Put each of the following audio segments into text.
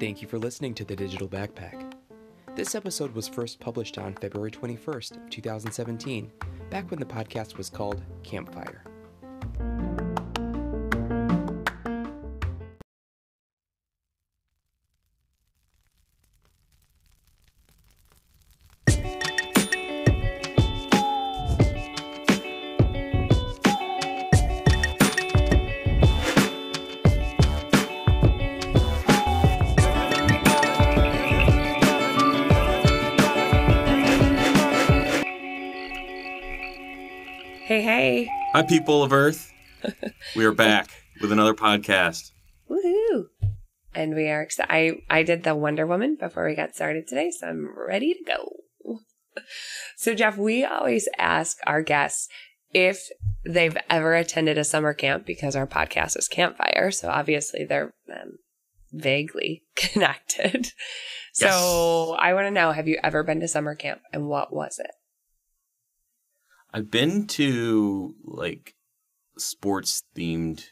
Thank you for listening to The Digital Backpack. This episode was first published on February 21st, 2017, back when the podcast was called Campfire. Hi, people of Earth. we are back with another podcast. Woohoo. And we are excited. I, I did the Wonder Woman before we got started today, so I'm ready to go. So, Jeff, we always ask our guests if they've ever attended a summer camp because our podcast is Campfire. So, obviously, they're um, vaguely connected. So, I want to know have you ever been to summer camp and what was it? I've been to like sports themed,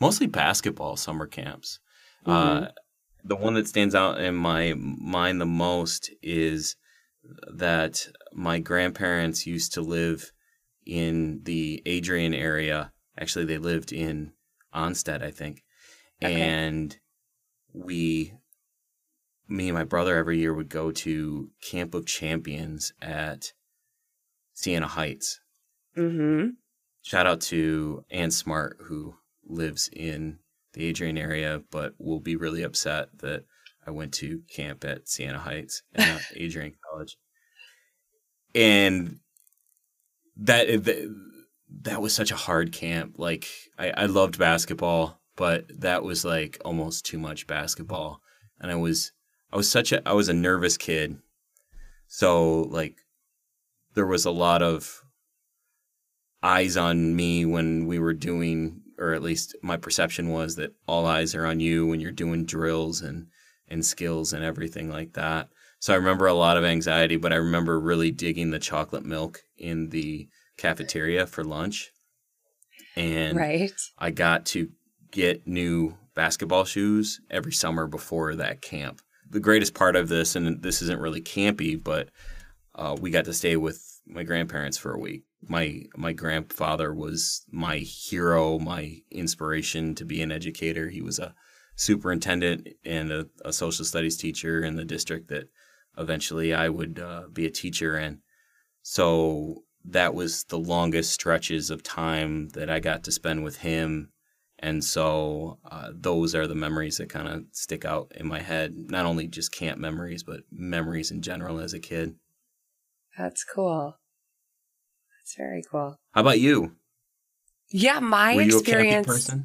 mostly basketball summer camps. Uh, the one that stands out in my mind the most is that my grandparents used to live in the Adrian area. Actually, they lived in Onsted, I think. Okay. And we, me and my brother every year would go to Camp of Champions at Siena Heights. Mm-hmm. Shout out to Ann Smart, who lives in the Adrian area, but will be really upset that I went to camp at Siena Heights and not Adrian College. And that that, that was such a hard camp. Like I, I loved basketball, but that was like almost too much basketball. And I was I was such a I was a nervous kid. So like there was a lot of eyes on me when we were doing or at least my perception was that all eyes are on you when you're doing drills and and skills and everything like that. So I remember a lot of anxiety, but I remember really digging the chocolate milk in the cafeteria for lunch. And Right. I got to get new basketball shoes every summer before that camp. The greatest part of this, and this isn't really campy, but uh, we got to stay with my grandparents for a week. My my grandfather was my hero, my inspiration to be an educator. He was a superintendent and a, a social studies teacher in the district that eventually I would uh, be a teacher in. So that was the longest stretches of time that I got to spend with him. And so uh, those are the memories that kind of stick out in my head. Not only just camp memories, but memories in general as a kid. That's cool. That's very cool. How about you? Yeah, my Were experience. a?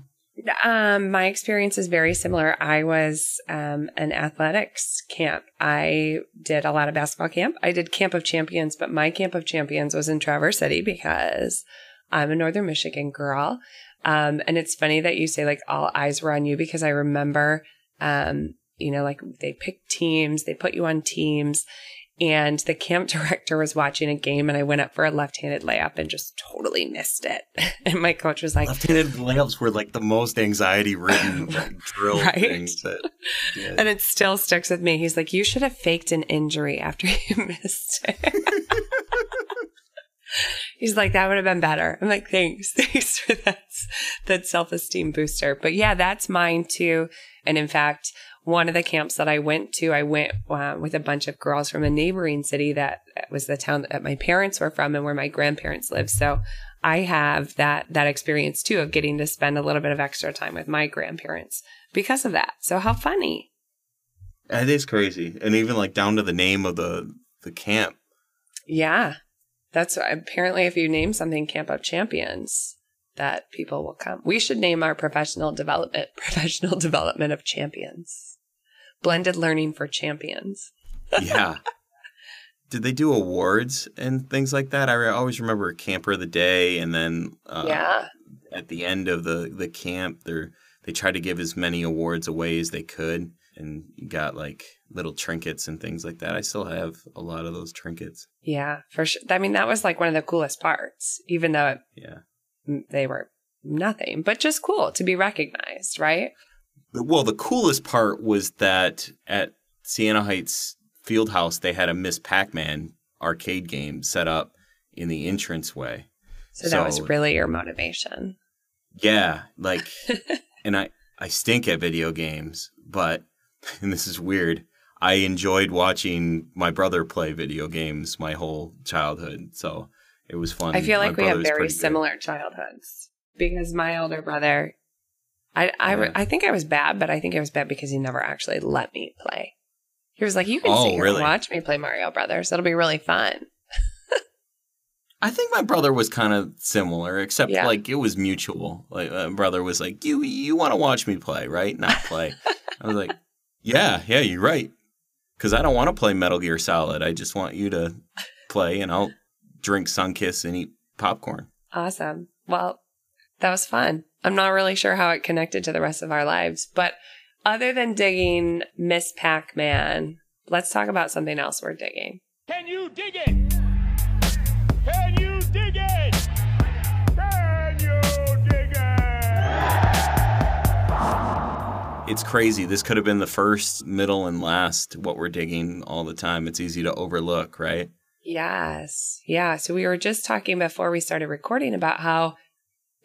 Um, my experience is very similar. I was um, an athletics camp. I did a lot of basketball camp. I did Camp of Champions, but my Camp of Champions was in Traverse City because I'm a Northern Michigan girl. Um, and it's funny that you say like all eyes were on you because I remember, um, you know, like they picked teams, they put you on teams, and the camp director was watching a game, and I went up for a left-handed layup and just totally missed it. And my coach was like, Left-handed layups were like the most anxiety-ridden drill Right. things that. Yeah. And it still sticks with me. He's like, you should have faked an injury after you missed it. He's like, that would have been better. I'm like, thanks. Thanks for that, that self-esteem booster. But yeah, that's mine too. And in fact, one of the camps that I went to, I went uh, with a bunch of girls from a neighboring city that was the town that my parents were from and where my grandparents lived. So I have that, that experience too of getting to spend a little bit of extra time with my grandparents because of that. So how funny. It is crazy, and even like down to the name of the the camp. Yeah. That's apparently if you name something Camp of Champions, that people will come. We should name our professional development professional development of champions. Blended learning for champions. Yeah. Did they do awards and things like that? I re- always remember camper of the day, and then uh, yeah. at the end of the the camp, they they tried to give as many awards away as they could, and you got like little trinkets and things like that. I still have a lot of those trinkets. Yeah, for sure. I mean, that was like one of the coolest parts, even though Yeah. they were nothing, but just cool to be recognized, right? Well, the coolest part was that at Siena Heights Fieldhouse, they had a Ms. Pac-Man arcade game set up in the entranceway. So that was really your motivation. Yeah, like, and I I stink at video games, but and this is weird. I enjoyed watching my brother play video games my whole childhood, so it was fun. I feel My like we have very good. similar childhoods because my older brother, I I. I think I was bad, but I think I was bad because he never actually let me play. He was like, "You can Oh, sit here really? and watch me play Mario Brothers. It'll be really fun." I think my brother was kind of similar, except Yeah. like it was mutual. Like my brother was like, "You you want to watch me play, right? Not play." I was like, "Yeah, yeah, you're right." Because I don't want to play Metal Gear Solid. I just want you to play, and I'll drink Sunkist and eat popcorn. Awesome. Well, that was fun. I'm not really sure how it connected to the rest of our lives, but other than digging Ms. Pac-Man, let's talk about something else we're digging. Can you dig it? Can you dig it? Can you dig it? It's crazy. This could have been the first, middle, and last. What we're digging all the time. It's easy to overlook, right? Yes. Yeah. So we were just talking before we started recording about how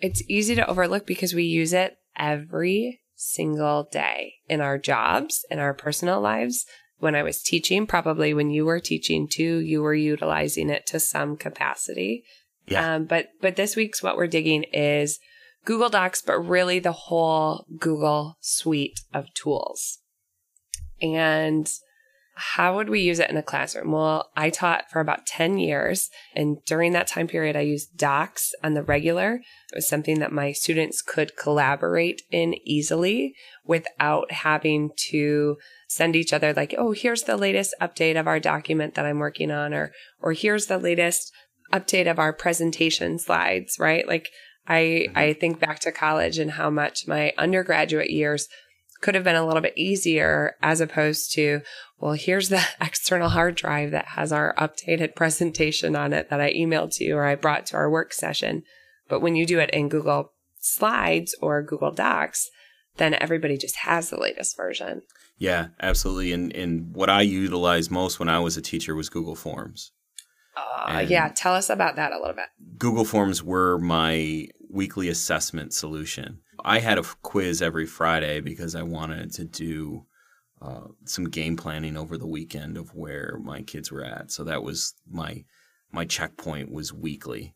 it's easy to overlook because we use it every single day in our jobs, in our personal lives. When I was teaching, probably when you were teaching too, you were utilizing it to some capacity. Yeah. Um, but but this week's what we're digging is Google Docs, but really the whole Google suite of tools. And how would we use it in a classroom? Well, I taught for about 10 years. And during that time period, I used Docs on the regular. It was something that my students could collaborate in easily without having to send each other like, oh, here's the latest update of our document that I'm working on, or, or here's the latest update of our presentation slides, right? Like I, mm-hmm. I think back to college and how much my undergraduate years could have been a little bit easier as opposed to, well, here's the external hard drive that has our updated presentation on it that I emailed to you or I brought to our work session. But when you do it in Google Slides or Google Docs, then everybody just has the latest version. Yeah, absolutely. And and what I utilized most when I was a teacher was Google Forms. Uh, yeah, tell us about that a little bit. Google Forms were my weekly assessment solution. I had a quiz every Friday because I wanted to do uh, some game planning over the weekend of where my kids were at. So that was my my checkpoint was weekly,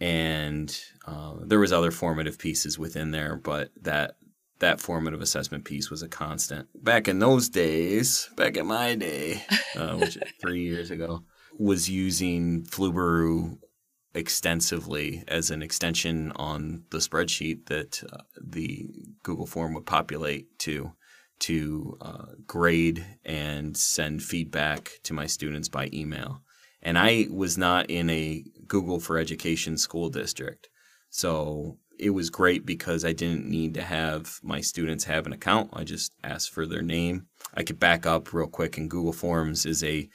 and uh, there was other formative pieces within there, but that that formative assessment piece was a constant. Back in those days, back in my day, uh, which three years ago, was using Flubaroo extensively as an extension on the spreadsheet that uh, the Google form would populate to to uh, grade and send feedback to my students by email. And I was not in a Google for Education school district. So it was great because I didn't need to have my students have an account. I just asked for their name. I could back up real quick, and Google Forms is a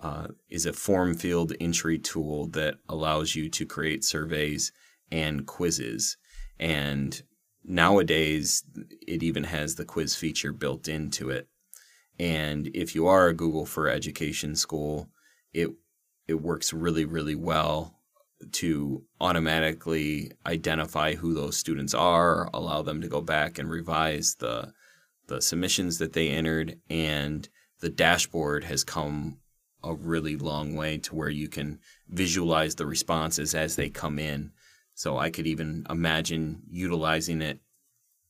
uh, is a form field entry tool that allows you to create surveys and quizzes. And nowadays, it even has the quiz feature built into it. And if you are a Google for Education school, it it works really really well to automatically identify who those students are, allow them to go back and revise the the submissions that they entered, and the dashboard has come a really long way to where you can visualize the responses as they come in. So I could even imagine utilizing it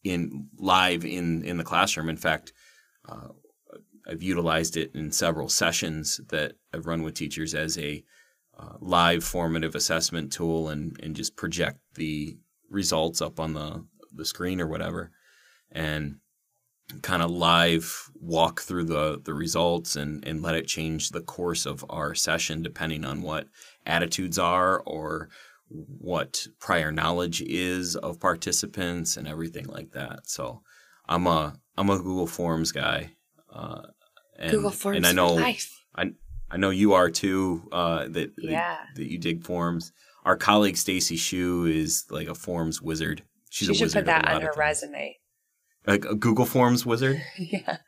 in live in in the classroom. In fact, uh, I've utilized it in several sessions that I've run with teachers as a uh, live formative assessment tool and, and just project the results up on the, the screen or whatever and kind of live walk through the, the results and, and let it change the course of our session depending on what attitudes are or what prior knowledge is of participants and everything like that. So I'm a I'm a Google Forms guy. Uh, and, Google Forms and I know. I I know you are too. Uh, that, that Yeah. that you dig forms. Our colleague Stacy Shu is like a forms wizard. She's she a should wizard put that on her resume. Like a Google Forms wizard. yeah.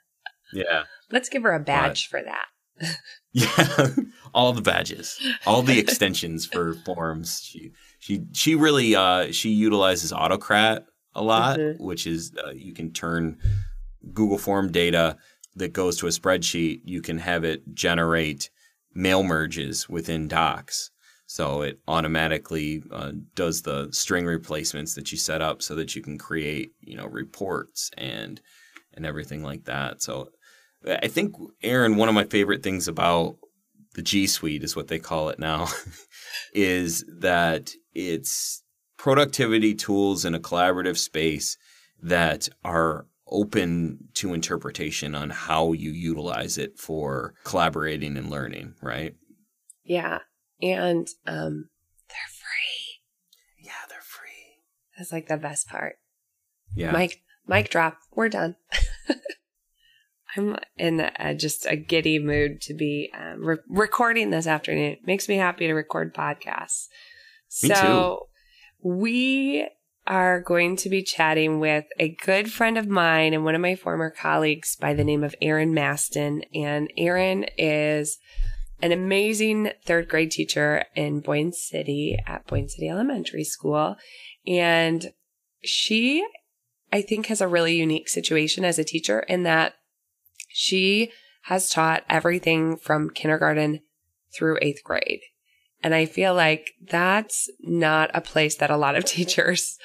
Yeah. Let's give her a badge for that. Yeah, all the badges, all the extensions for forms. She she she really uh, she utilizes Autocrat a lot, Mhm. which is uh, you can turn Google Form data that goes to a spreadsheet. You can have it generate mail merges within Docs, so it automatically uh, does the string replacements that you set up, so that you can create you know reports and and everything like that. So I think Aaron, one of my favorite things about the G Suite is what they call it now, is that it's productivity tools in a collaborative space that are open to interpretation on how you utilize it for collaborating and learning, right? Yeah. And um they're free. Yeah, they're free. That's like the best part. Yeah. Mike mic drop. We're done. I'm in a, just a giddy mood to be um, re- recording this afternoon. It makes me happy to record podcasts. Me so we are going to be chatting with a good friend of mine and one of my former colleagues by the name of Erin Mastin. And Aaron is an amazing third grade teacher in Boyne City at Boyne City Elementary School. And she, I think, has a really unique situation as a teacher in that she has taught everything from kindergarten through eighth grade. And I feel like that's not a place that a lot of teachers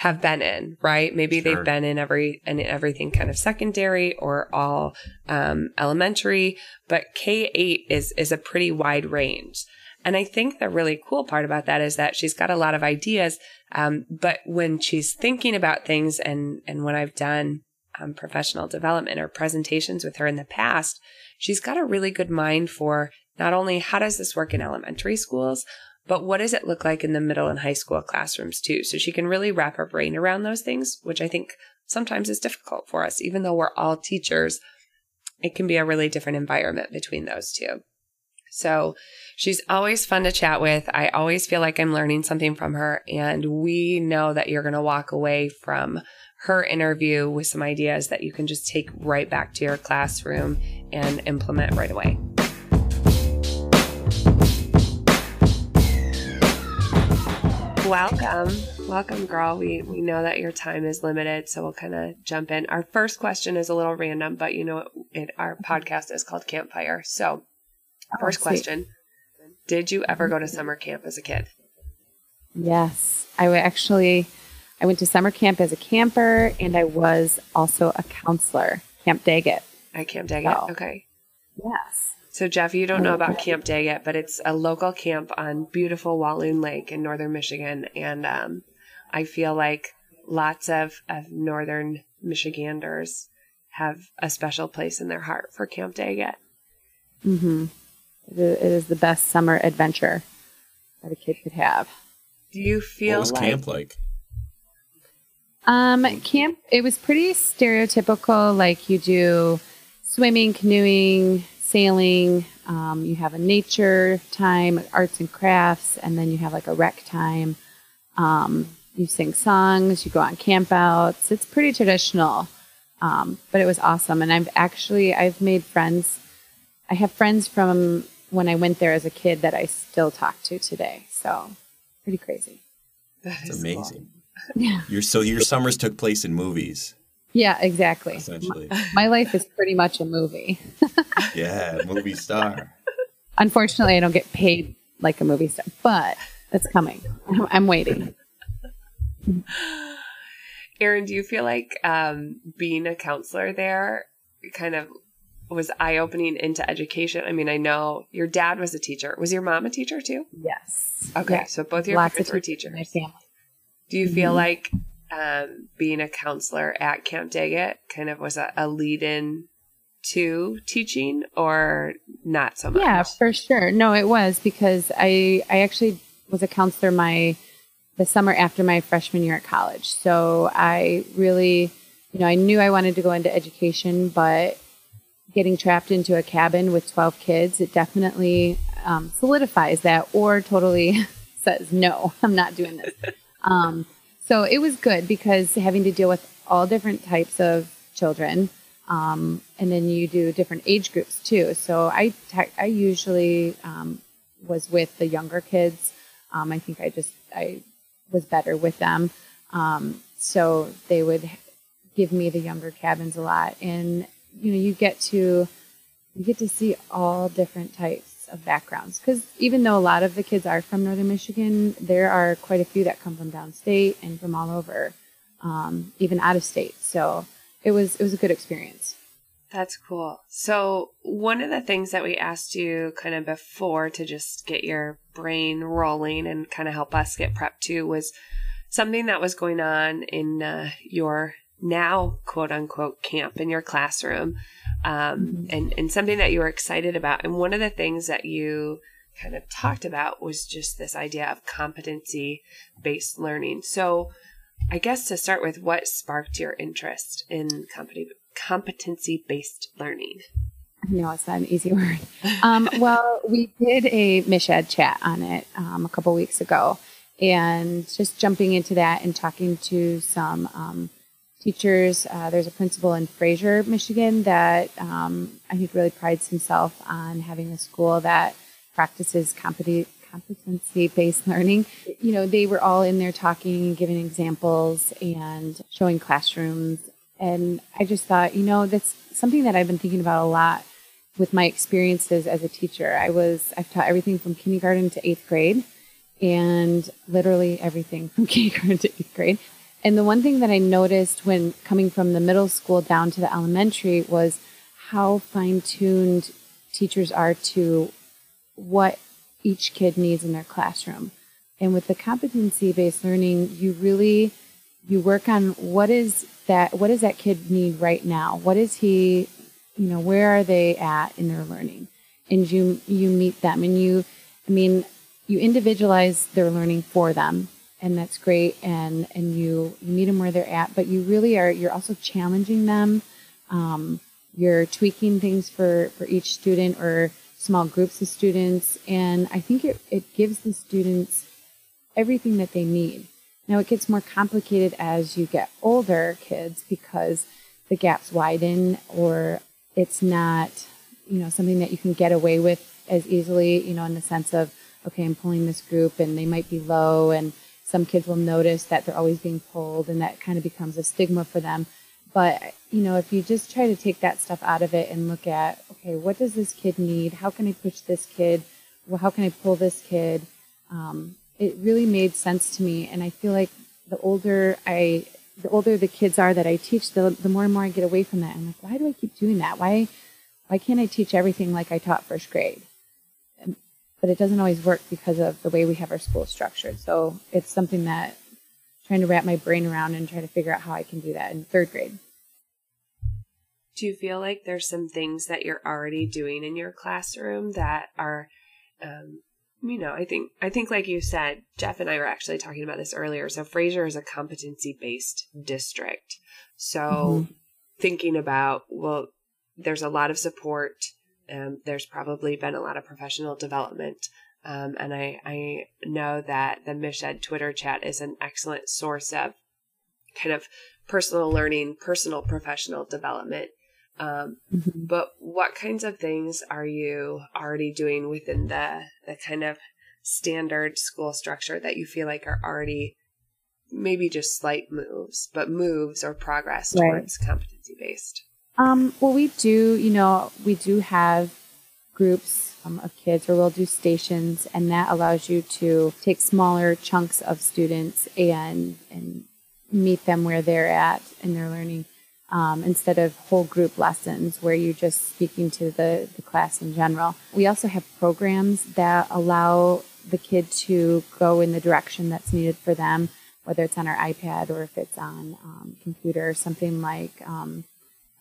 have been in, right? Maybe Sure. they've been in every and everything kind of secondary or all um, elementary, but K eight is is a pretty wide range. And I think the really cool part about that is that she's got a lot of ideas. Um, but when she's thinking about things and and when I've done um, professional development or presentations with her in the past, she's got a really good mind for not only how does this work in elementary schools, but what does it look like in the middle and high school classrooms too? So she can really wrap her brain around those things, which I think sometimes is difficult for us. Even though we're all teachers, it can be a really different environment between those two. So she's always fun to chat with. I always feel like I'm learning something from her. And we know that you're going to walk away from her interview with some ideas that you can just take right back to your classroom and implement right away. Welcome. Welcome, girl. We we know that your time is limited, so we'll kind of jump in. Our first question is a little random, but you know it, our podcast is called Campfire. So, oh, first sweet. question. Did you ever go to summer camp as a kid? Yes, I actually I went to summer camp as a camper, and I was also a counselor, Camp Daggett. At Camp Daggett? Oh. Okay. Yes. So, Jeff, you don't know about Camp Daggett, but it's a local camp on beautiful Walloon Lake in northern Michigan. And um, I feel like lots of, of northern Michiganders have a special place in their heart for Camp Daggett. Mm-hmm. It is, it is the best summer adventure that a kid could have. Do you What feel was like camp like? Um, camp. It was pretty stereotypical. Like you do swimming, canoeing, sailing. Um, you have a nature time, arts and crafts, and then you have like a rec time. Um, you sing songs. You go on campouts. It's pretty traditional, um, but it was awesome. And I've actually I've made friends. I have friends from when I went there as a kid that I still talk to today. So pretty crazy. That's It's is cool. amazing. Yeah. Your so your summers took place in movies, Yeah, exactly. essentially. My life is pretty much a movie. yeah, movie star. Unfortunately, I don't get paid like a movie star, but it's coming. I'm, I'm waiting. Erin, do you feel like um, being a counselor there kind of was eye opening into education? I mean, I know your dad was a teacher. Was your mom a teacher too? Yes. Okay, Yeah. so both your Lots parents of were teachers in my family. Do you feel Mhm. like um, being a counselor at Camp Daggett kind of was a, a lead in to teaching or not so much? Yeah, for sure. No, it was because I I actually was a counselor my the summer after my freshman year at college. So I really, you know, I knew I wanted to go into education, but getting trapped into a cabin with 12 kids, it definitely um, solidifies that or totally says, no, I'm not doing this. Um, So it was good because having to deal with all different types of children, um, and then you do different age groups too. So I te- I usually um, was with the younger kids. Um, I think I just I was better with them. Um, so they would give me the younger cabins a lot, and you know you get to you get to see all different types of backgrounds. Because even though a lot of the kids are from northern michigan there are quite a few that come from downstate and from all over um, even out of state. So it was it was a good experience. That's cool. So, one of the things that we asked you kind of before to just get your brain rolling and kind of help us get prepped to was something that was going on in uh, your now quote unquote camp in your classroom um, and, and something that you were excited about. And one of the things that you kind of talked about was just this idea of competency based learning. So, I guess to start with, what sparked your interest in competency based learning? No, it's not an easy word. Um, well, we did a MichEd chat on it um, a couple weeks ago, and just jumping into that and talking to some um, teachers. Uh, there's a principal in Fraser, Michigan, that um, I think really prides himself on having a school that practices competency-based learning. You know, they were all in there talking giving examples and showing classrooms, and I just thought, you know, that's something that I've been thinking about a lot with my experiences as a teacher. I was I've taught everything from kindergarten to eighth grade, and literally everything from kindergarten to eighth grade. And the one thing that I noticed when coming from the middle school down to the elementary was how fine tuned teachers are to what each kid needs in their classroom. And with the competency based learning, you really you work on what is that what does that kid need right now? What is he, you know, where are they at in their learning? And you you meet them and you I mean, you individualize their learning for them and that's great and and you, you meet them where they're at but you really are you're also challenging them um, you're tweaking things for for each student or small groups of students and i think it, it gives the students everything that they need. Now it gets more complicated as you get older kids because the gaps widen or it's not you know something that you can get away with as easily you know in the sense of okay i'm pulling this group and they might be low and some kids will notice that they're always being pulled and that kind of becomes a stigma for them. But you know if you just try to take that stuff out of it and look at okay what does this kid need? How can i push this kid? Well how can i pull this kid? Um, it really made sense to me. And i feel like the older i the older the kids are that i teach the, the more and more i get away from that. I'm like why do i keep doing that? Why why can't i teach everything like i taught first grade but it doesn't always work because of the way we have our school structured so it's something that trying to wrap my brain around and try to figure out how I can do that in third grade. Do you feel like there's some things that you're already doing in your classroom that are, um, you know, I think I think like you said, Jeff and I were actually talking about this earlier. So Fraser is a competency based district. So mm-hmm. thinking about well, there's a lot of support. Um, there's probably been a lot of professional development. Um, and I, I know that the MichEd Twitter chat is an excellent source of kind of personal learning, personal professional development. Um, mm-hmm. But what kinds of things are you already doing within the, the kind of standard school structure that you feel like are already maybe just slight moves, but moves or progress right. towards competency based? Um, well, we do, you know, we do have groups um, of kids, or we'll do stations, and that allows you to take smaller chunks of students and and meet them where they're at in their learning. Um, instead of whole group lessons where you're just speaking to the, the class in general. We also have programs that allow the kid to go in the direction that's needed for them, whether it's on our iPad or if it's on um, computer, something like um,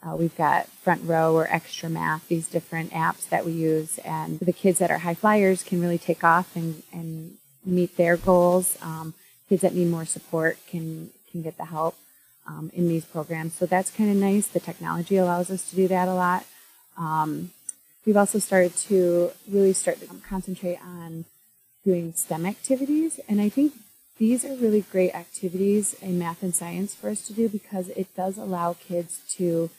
uh, we've got Front Row or Extra Math, these different apps that we use. And the kids that are high flyers can really take off and, and meet their goals. Um, kids that need more support can, can get the help um, in these programs. So that's kind of nice. The technology allows us to do that a lot. Um, we've also started to really start to concentrate on doing STEM activities. And I think these are really great activities in math and science for us to do because it does allow kids to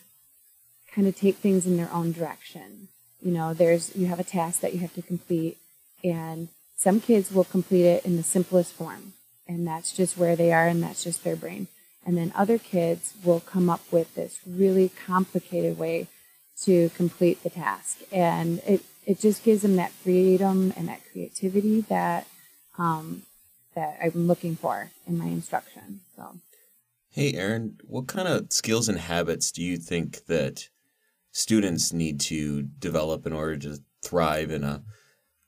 kind of take things in their own direction. You know, there's you have a task that you have to complete and some kids will complete it in the simplest form and that's just where they are and that's just their brain. And then other kids will come up with this really complicated way to complete the task. And it, it just gives them that freedom and that creativity that um, that I'm looking for in my instruction. So, Hey, Erin, what kind of skills and habits do you think that students need to develop in order to thrive in a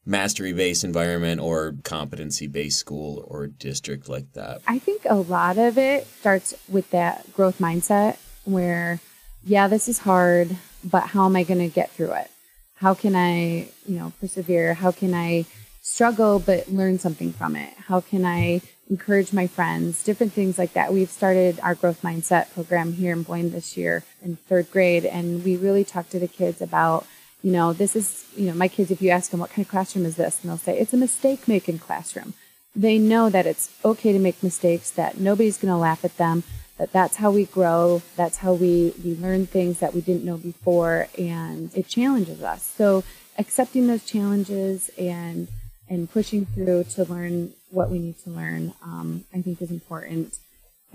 mastery based environment or competency based school or district like that? I think a lot of it starts with that growth mindset where, yeah, this is hard, but how am I going to get through it? How can I, you know, persevere? How can I struggle but learn something from it? How can I encourage my friends? Different things like that. We've started our growth mindset program here in Boyne this year in third grade, and we really talk to the kids about you know, this is, you know, my kids, if you ask them, what kind of classroom is this? And they'll say, it's a mistake making classroom. They know that it's okay to make mistakes, that nobody's going to laugh at them, that that's how we grow. That's how we, we learn things that we didn't know before. And it challenges us. So accepting those challenges and, and pushing through to learn what we need to learn, um, I think is important.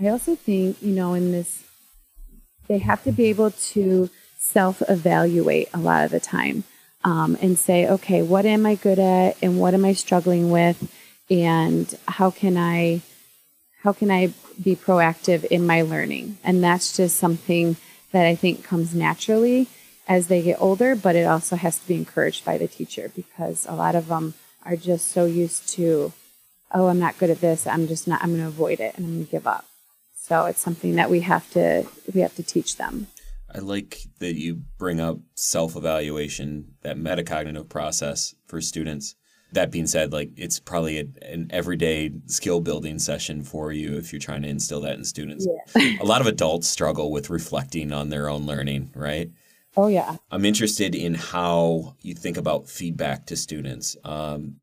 I also think, you know, in this, they have to be able to self evaluate a lot of the time um, and say, okay, what am I good at and what am I struggling with? And how can I how can I be proactive in my learning? And that's just something that I think comes naturally as they get older, but it also has to be encouraged by the teacher because a lot of them are just so used to, oh, I'm not good at this. I'm just not, I'm going to avoid it and I'm going to give up. So it's something that we have to, we have to teach them. I like that you bring up self evaluation, that metacognitive process for students. That being said, like it's probably a, an everyday skill building session for you if you're trying to instill that in students. Yeah. a lot of adults struggle with reflecting on their own learning, right? Oh, yeah. I'm interested in how you think about feedback to students. Um,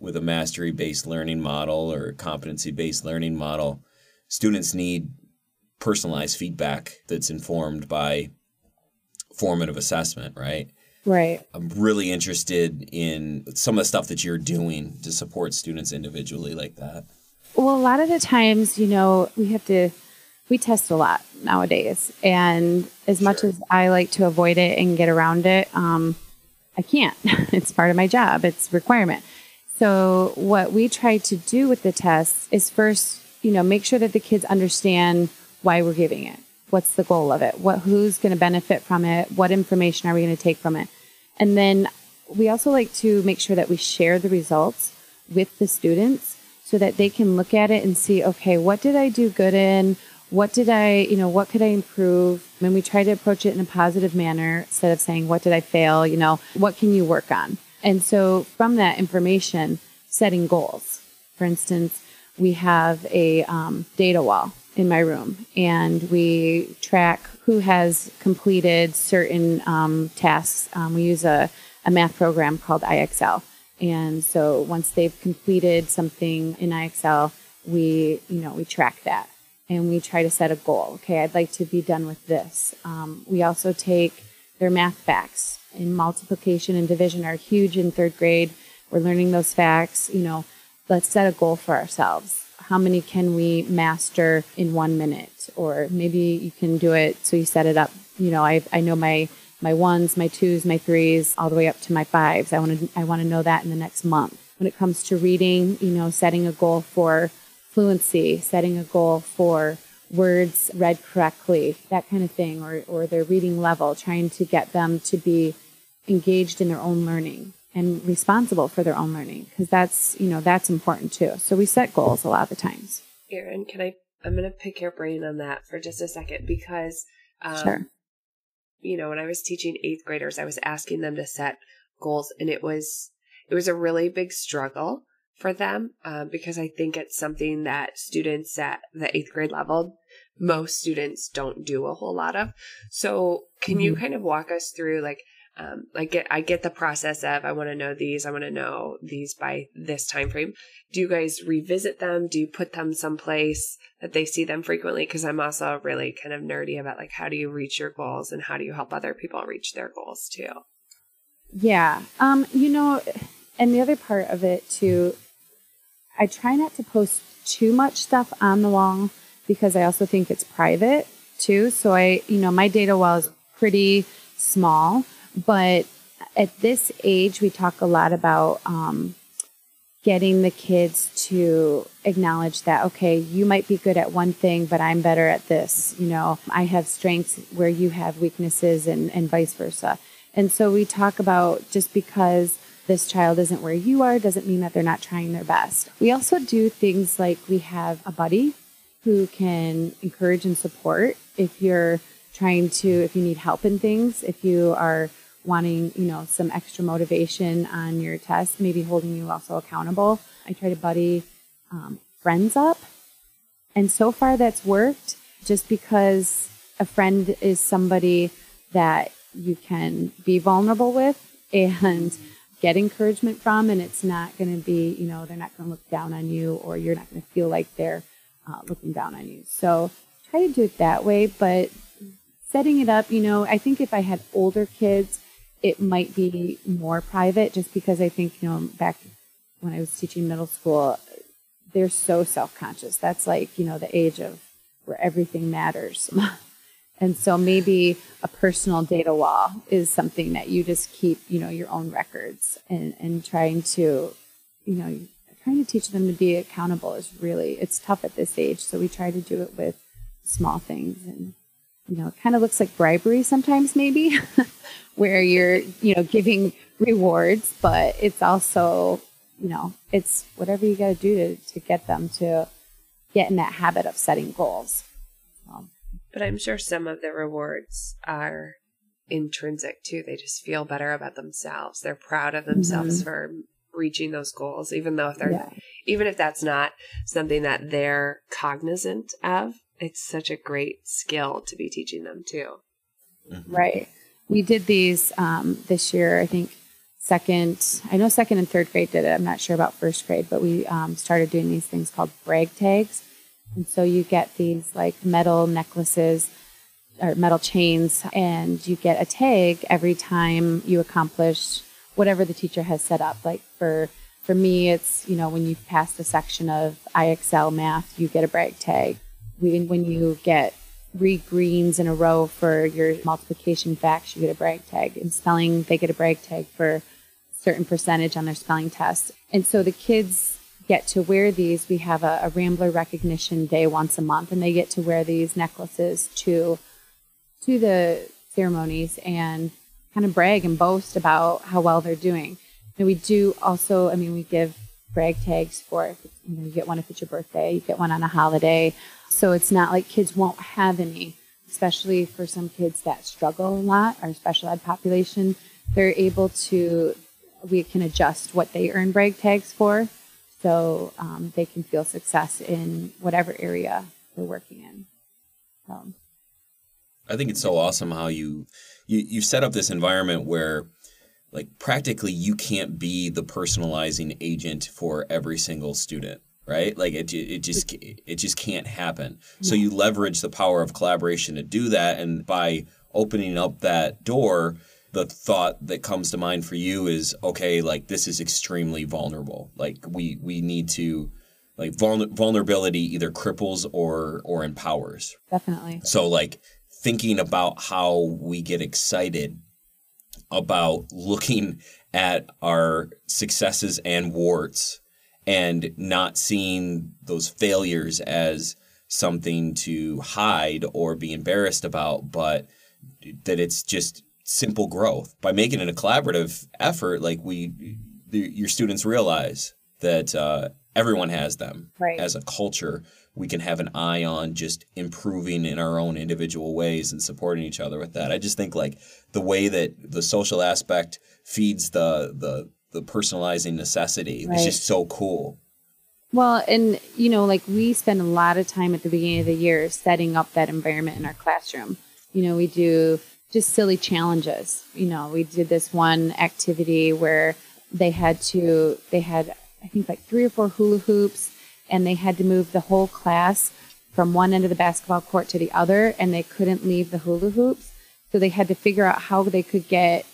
with a mastery based learning model or a competency based learning model, students need personalized feedback that's informed by formative assessment, right? Right. I'm really interested in some of the stuff that you're doing to support students individually like that. Well, a lot of the times, you know, we have to, we test a lot nowadays. And as much as I like to avoid it and get around it, um, I can't. it's part of my job, it's requirement. So, what we try to do with the tests is first, you know, make sure that the kids understand why we're giving it. What's the goal of it? What who's going to benefit from it? What information are we going to take from it? And then we also like to make sure that we share the results with the students so that they can look at it and see, okay, what did I do good in? What did I, you know, what could I improve? And we try to approach it in a positive manner instead of saying, what did I fail? You know, what can you work on? And so from that information, setting goals. For instance, we have a um, data wall in my room and we track who has completed certain um, tasks. Um, we use a, a math program called IXL. And so once they've completed something in IXL, we, you know, we track that and we try to set a goal. Okay, I'd like to be done with this. Um, we also take their math facts in multiplication and division are huge in third grade. We're learning those facts. You know, let's set a goal for ourselves how many can we master in one minute? Or maybe you can do it so you set it up. You know, I, I know my, my ones, my twos, my threes, all the way up to my fives. I want to, I want to know that in the next month. When it comes to reading, you know, setting a goal for fluency, setting a goal for words read correctly, that kind of thing, or, or their reading level, trying to get them to be engaged in their own learning and responsible for their own learning because that's you know that's important too so we set goals a lot of the times Erin, can I? I'm going to pick your brain on that for just a second because, um, Sure. you know, when I was teaching eighth graders, I was asking them to set goals, and it was it was a really big struggle for them um, because I think it's something that students at the eighth grade level, most students don't do a whole lot of. So, can you kind of walk us through like? um, I get I get the process of I want to know these, I want to know these by this time frame. Do you guys revisit them? Do you put them someplace that they see them frequently? Because I'm also really kind of nerdy about like how do you reach your goals and how do you help other people reach their goals too. Yeah. Um, you know, and the other part of it too, I try not to post too much stuff on the wall because I also think it's private too. So I, you know, my data well is pretty small, but at this age, we talk a lot about um, getting the kids to acknowledge that, okay, you might be good at one thing, but I'm better at this. You know, I have strengths where you have weaknesses and, and vice versa. And so we talk about just because this child isn't where you are doesn't mean that they're not trying their best. We also do things like we have a buddy who can encourage and support if you're trying to, if you need help in things, if you are wanting, you know, some extra motivation on your test, maybe holding you also accountable. I try to buddy um, friends up. And so far that's worked just because a friend is somebody that you can be vulnerable with and get encouragement from. And it's not going to be, you know, they're not going to look down on you or you're not going to feel like they're uh, looking down on you. So try to do it that way. But setting it up, you know, I think if I had older kids, it might be more private just because I think, you know, back when I was teaching middle school, they're so self conscious. That's like, you know, the age of where everything matters. and so maybe a personal data wall is something that you just keep, you know, your own records and, and trying to, you know, trying to teach them to be accountable is really, it's tough at this age. So we try to do it with small things and, you know, it kind of looks like bribery sometimes maybe. where you're, you know, giving rewards, but it's also, you know, it's whatever you got to do to, to get them to get in that habit of setting goals. Um, but I'm sure some of the rewards are intrinsic too. They just feel better about themselves. They're proud of themselves mm-hmm. for reaching those goals, even though if they're, yeah. even if that's not something that they're cognizant of, it's such a great skill to be teaching them too. Mm-hmm. Right we did these um, this year. I think second. I know second and third grade did it. I'm not sure about first grade, but we um, started doing these things called brag tags, and so you get these like metal necklaces or metal chains, and you get a tag every time you accomplish whatever the teacher has set up. Like for for me, it's you know when you pass a section of IXL math, you get a brag tag. When when you get three greens in a row for your multiplication facts, you get a brag tag. In spelling, they get a brag tag for certain percentage on their spelling test. And so the kids get to wear these. We have a, a Rambler recognition day once a month, and they get to wear these necklaces to to the ceremonies and kind of brag and boast about how well they're doing. And we do also, I mean, we give brag tags for you know you get one if it's your birthday, you get one on a holiday. So it's not like kids won't have any, especially for some kids that struggle a lot, our special ed population. They're able to, we can adjust what they earn brag tags for so um, they can feel success in whatever area they're working in. I think it's so awesome how you, you you set up this environment where like practically you can't be the personalizing agent for every single student right? Like it, it just it just can't happen. So you leverage the power of collaboration to do that, and by opening up that door, the thought that comes to mind for you is okay, like this is extremely vulnerable. Like we we need to like vulnerability either cripples or or empowers. Definitely. So like thinking about how we get excited about looking at our successes and warts and not seeing those failures as something to hide or be embarrassed about, but that it's just simple growth. By making it a collaborative effort, like we, your students realize that uh, everyone has them. Right. As a culture, we can have an eye on just improving in our own individual ways and supporting each other with that. I just think like the way that the social aspect feeds the the the personalizing necessity right. is just so cool. Well, and you know, like we spend a lot of time at the beginning of the year setting up that environment in our classroom. You know, we do just silly challenges. You know, we did this one activity where they had to, they had, I think, like three or four hula hoops, and they had to move the whole class from one end of the basketball court to the other, and they couldn't leave the hula hoops. So they had to figure out how they could get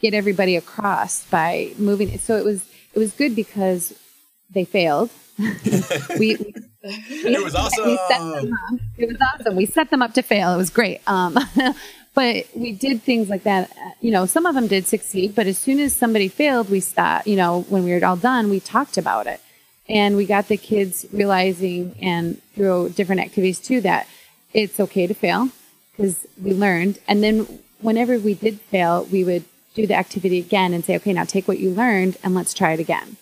get everybody across by moving it. So it was it was good because they failed. we, we It was we set them awesome. up. It was awesome. We set them up to fail. It was great. Um, but we did things like that. Uh, You know, some of them did succeed, but as soon as somebody failed, we stopped. You know, when we were all done, we talked about it, and we got the kids realizing, and through different activities too, that it's okay to fail because we learned. And then whenever we did fail, we would do the activity again and say, okay, now take what you learned and let's try it again.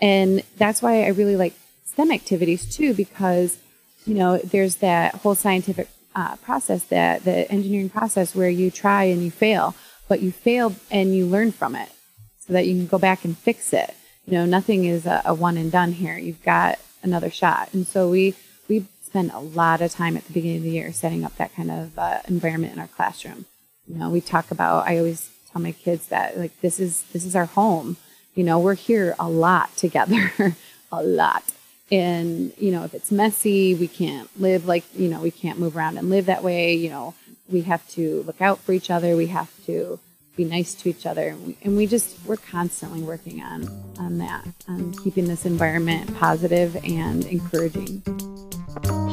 And that's why I really like STEM activities too, because, you know, there's that whole scientific uh, process, that the engineering process where you try and you fail, but you fail and you learn from it so that you can go back and fix it. You know, nothing is a, a one and done here. You've got another shot. And so we, we spend a lot of time at the beginning of the year setting up that kind of uh, environment in our classroom. You know, we talk about, I always tell my kids that like, this is, this is our home. You know, we're here a lot together, a lot. And, you know, if it's messy, we can't live like, you know, we can't move around and live that way. You know, we have to look out for each other. We have to be nice to each other. And we, and we just, we're constantly working on, on that, on keeping this environment positive and encouraging.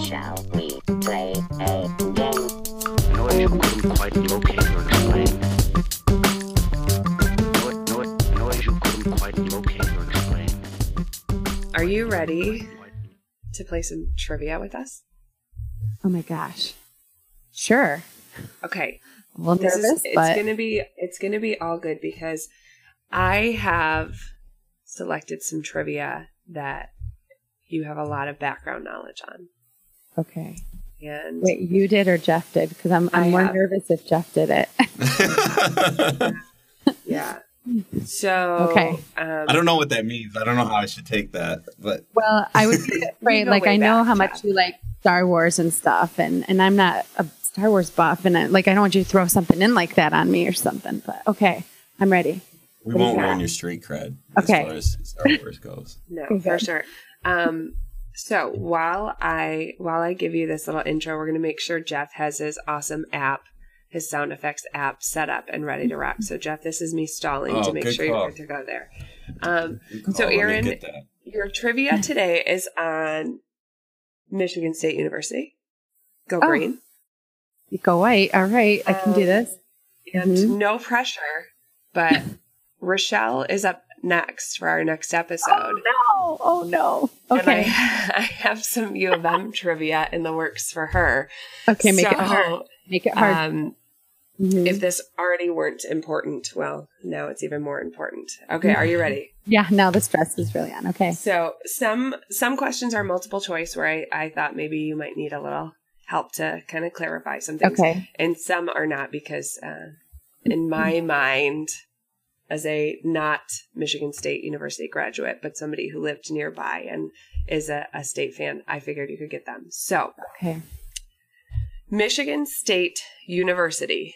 Shall we play a game? noise you ready to play some trivia with us? Oh my gosh. Sure. Okay. A little This nervous, is it's gonna be it's gonna be all good because I have selected some trivia that you have a lot of background knowledge on. okay. And Wait, you did or Jeff did? Because I'm, I I'm more have. nervous if Jeff did it. yeah. So Okay. um, I don't know what that means. I don't know how I should take that, but Well, I would be afraid. like I know back, how much Jeff. you like Star Wars and stuff, and and I'm not a Star Wars buff, and I, like I don't want you to throw something in like that on me or something. But okay, I'm ready. we What won't ruin your street cred Okay. as far as Star Wars goes. No, Okay. for sure. Um, so while I while I give you this little intro, we're going to make sure Jeff has his awesome app, his sound effects app set up and ready to rock. So Jeff, this is me stalling Oh, to make sure call. you're good to go there. Um, So, call. Let me Erin- your trivia today is on Michigan State University. Go Oh. green. You go white. All right, I can do Um, this. And Mhm. no pressure, but Rochelle is up next for our next episode. No, oh no. And I, Okay, I have some U of M trivia in the works for her. okay, make it hard. Make it hard. Um, Mhm. if this already weren't important, well, now it's even more important. Okay, are you ready? yeah, now the stress is really on. Okay. So some some questions are multiple choice where I, I thought maybe you might need a little help to kind of clarify some things. Okay. And some are not because uh, in my mind, as a not Michigan State University graduate, but somebody who lived nearby and is a, a state fan, I figured you could get them. So Okay. Michigan State University,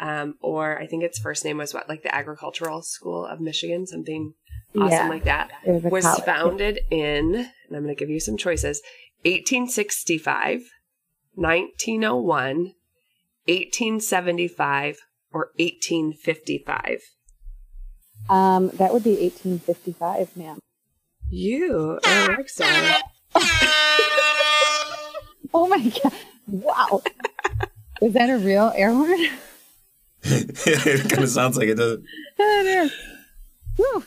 um, or I think its first name was what, like the Agricultural School of Michigan, something awesome Yeah. like that, It was was founded in, and I'm going to give you some choices 1865, 1901, 1875, or 1855. Um, that would be 1855, ma'am. You are a. Oh my god! Wow. is that a real air horn? it kind of sounds like it does. it is. Woo.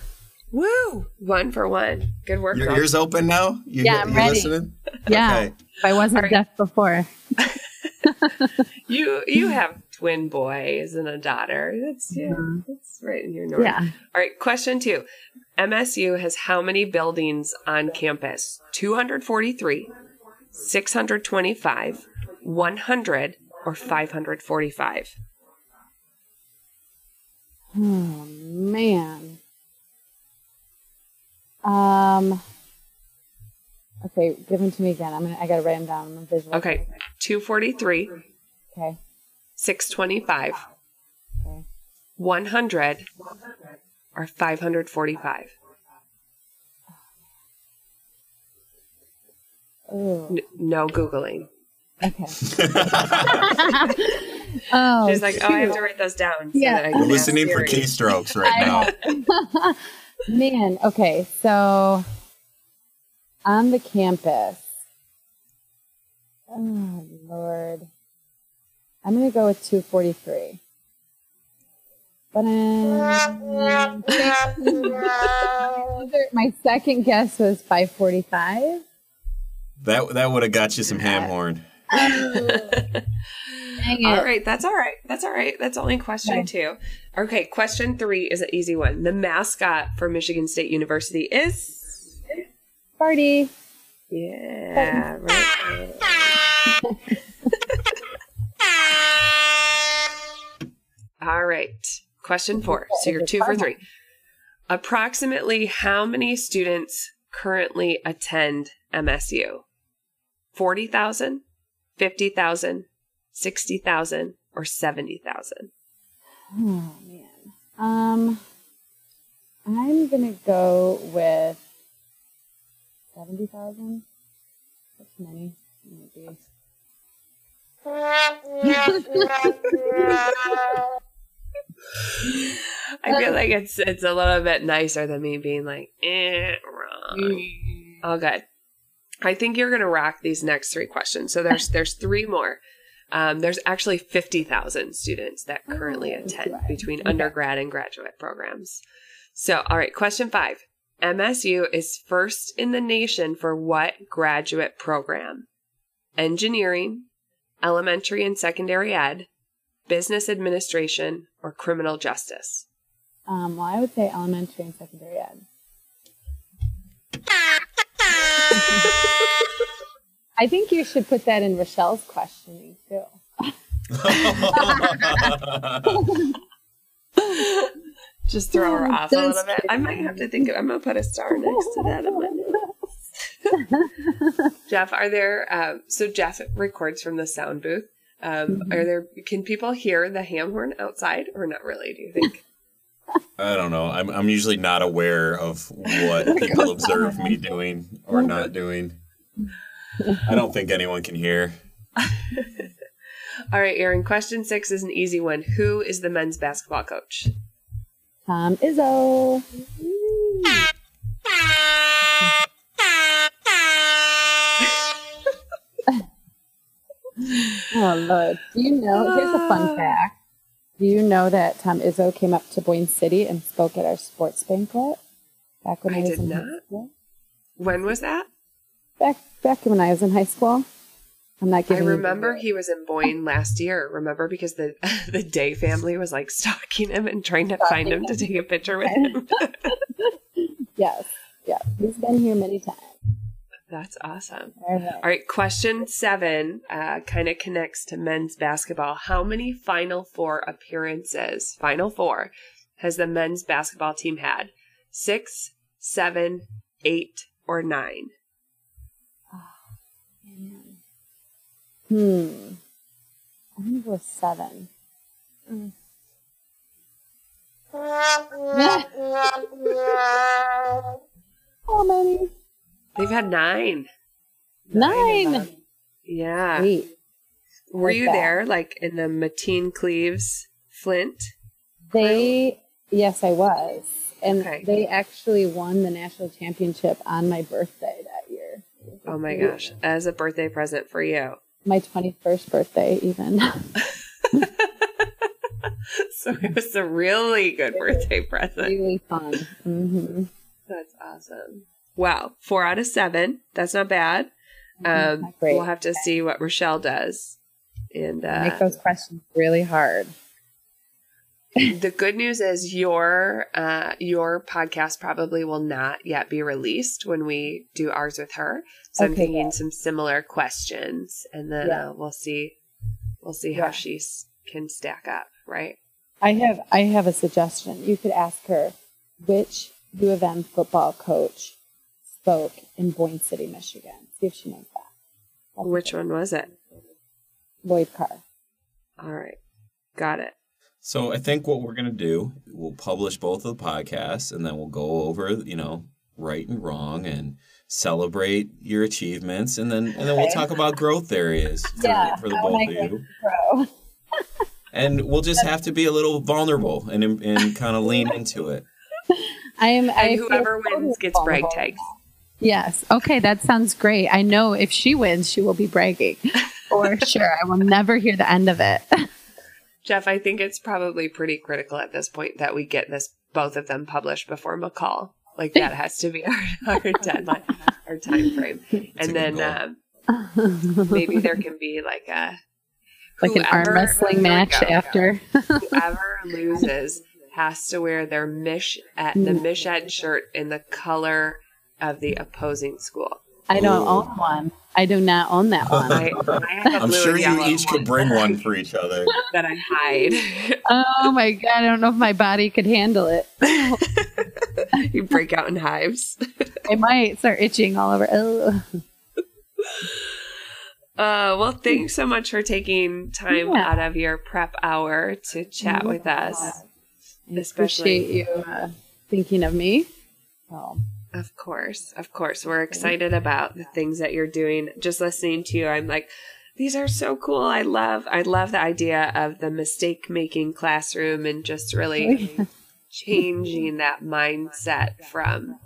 Woo! One for one. Good work. Your girl. ears open now? You, Yeah, I'm you ready. listening? Yeah. Okay. If I wasn't All right. deaf before. You you have twin boys and a daughter. That's yeah, mm-hmm. that's right in your north. Yeah. All right, question two. MSU has how many buildings on campus? 243, 625, 100, or 545? Oh man. Um. Okay, give them to me again. I'm gonna. I gotta write them down. I'm gonna visualize. Okay, 243, Okay. 625, Okay. 100, or 545. Oh, N- no Googling. okay. oh, She's like, oh, I have to write those down. So Yeah. that I we're listening for keystrokes right now. Man, okay, so on the campus. Oh Lord. I'm gonna go with 243. But um, my second guess was 545. That that would have got you some ham horn. All right, that's all right. That's all right. That's only question Okay. two. Okay, question three is an easy one. The mascot for Michigan State University is. Party. Yeah, right. all right. Question four. So you're two for three. Approximately how many students currently attend MSU? 40,000, 50,000, 60,000, or 70,000? Oh man. Um, I'm gonna go with seventy thousand. That's many. Maybe. I feel like it's it's a little bit nicer than me being like, eh, wrong. All good. I think you're gonna rock these next three questions. So there's there's three more. Um, there's actually fifty thousand students that currently Oh, attend right. between Okay. undergrad and graduate programs. So, all right, question five. MSU is first in the nation for what graduate program? Engineering, elementary and secondary ed, business administration, or criminal justice? Um, well, I would say elementary and secondary ed. I think you should put that in Rochelle's questioning too. Just throw her off a little that's bit. I might have to think. Of, I'm gonna put a star next to that. on my notes. Jeff, are there? Um, so Jeff records from the sound booth. Um, Are there? Can people hear the ham horn outside, or not really? Do you think? I don't know. I'm I'm usually not aware of what people observe me doing or not doing. I don't think anyone can hear. All right, Erin. Question six is an easy one. Who is the men's basketball coach? Tom Izzo. Oh Lord! Do you know? Here's a fun ah. fact. Do you know that Tom Izzo came up to Boyne City and spoke at our sports banquet back when I, I was did in high not. school? When was that? Back back when I was in high school. I'm not giving. the remember he was in Boyne last year. Remember because the the Day family was like stalking him and trying to find him to take a picture with him. Yes, yes. He's been here many times. That's awesome. All right. All right, question seven uh, kind of connects to men's basketball. How many Final Four appearances, Final Four, has the men's basketball team had? Six, seven, eight, or nine? Hmm. I think it was seven. How many? They've had nine. Nine. Yeah. Sweet. Were like you that. there, like in the Mateen Cleaves Flint? They, yes, I was. And Okay. they actually won the national championship on my birthday that year. Oh my gosh, as a birthday present for you. My 21st birthday, even. So it was a really good birthday present. really fun. hmm That's awesome. Wow, four out of seven. That's not bad. Um, Not great. we'll have to see what Rochelle does. And Make uh, those questions really hard. The good news is your uh, your podcast probably will not yet be released when we do ours with her. So I'm Okay, thinking good. some similar questions, and then Yeah. uh, we'll see we'll see how Yeah. she can stack up. Right. I have I have a suggestion. You could ask her which U of M football coach spoke in Boyne City, Michigan. See if she knows that. That's Which one was it? Lloyd Carr. All right. Got it. So I think what we're gonna do, we'll publish both of the podcasts, and then we'll go over, you know, right and wrong, and celebrate your achievements, and then and then we'll talk about growth areas for, Yeah, for the both of you. Pro. And we'll just have to be a little vulnerable and and kind of lean into it. I am. I And feel whoever wins gets brag vulnerable. tags. Yes. Okay, that sounds great. I know if she wins, she will be bragging for sure. I will never hear the end of it. Jeff, I think it's probably pretty critical at this point that we get this both of them published before MACUL. Like that has to be our, our deadline, our time frame. a And then um, maybe there can be like a like an arm wrestling match go. after. whoever loses has to wear their mish at the Mm. MichEd shirt in the color of the opposing school. I don't Ooh. own one. I do not own that one. I, I have a I'm sure you each could bring one for each other. that I hide. oh my god! I don't know if my body could handle it. you break out in hives. I might start itching all over. Oh. Uh, well, thanks so much for taking time Yeah. out of your prep hour to chat with us. I Especially- appreciate you uh, thinking of me. Oh, Of course, of course. We're excited about the things that you're doing. Just listening to you, I'm like, these are so cool. I love, I love the idea of the mistake making classroom and just really changing that mindset from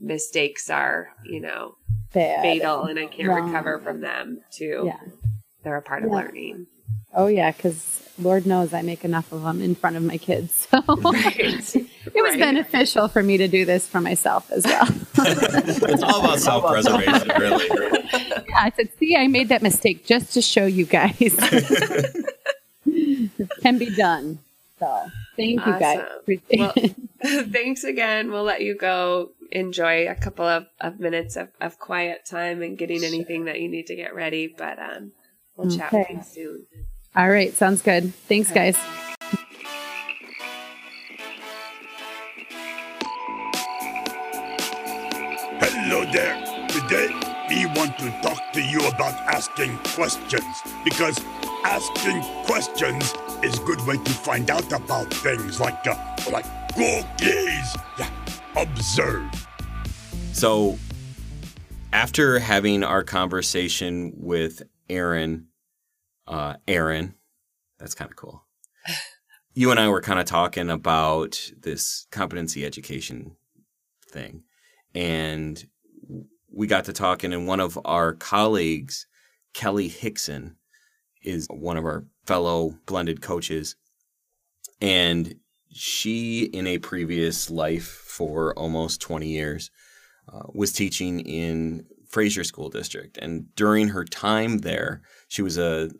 mistakes are, you know, bad. fatal and I can't Wrong. recover from them to Yeah. they're a part of learning. Oh yeah, because Lord knows I make enough of them in front of my kids. So it was Right. beneficial for me to do this for myself as well. It's all about self preservation, really. yeah, I said, see, I made that mistake just to show you guys. it can be done. So thank you guys. Well, thanks again. We'll let you go enjoy a couple of, of minutes of, of quiet time and getting anything that you need to get ready. But um, we'll chat with you soon. All right, sounds good. Thanks, guys. There. Today, we want to talk to you about asking questions because asking questions is a good way to find out about things like uh, like go gaze, yeah, observe. So, after having our conversation with Erin, uh, Aaron, that's kind of cool. You and I were kind of talking about this competency education thing, and we got to talking, and one of our colleagues, Kelli Hixon, is one of our fellow blended coaches, and she, in a previous life for almost 20 years, uh, was teaching in Fraser School District, and during her time there, she was a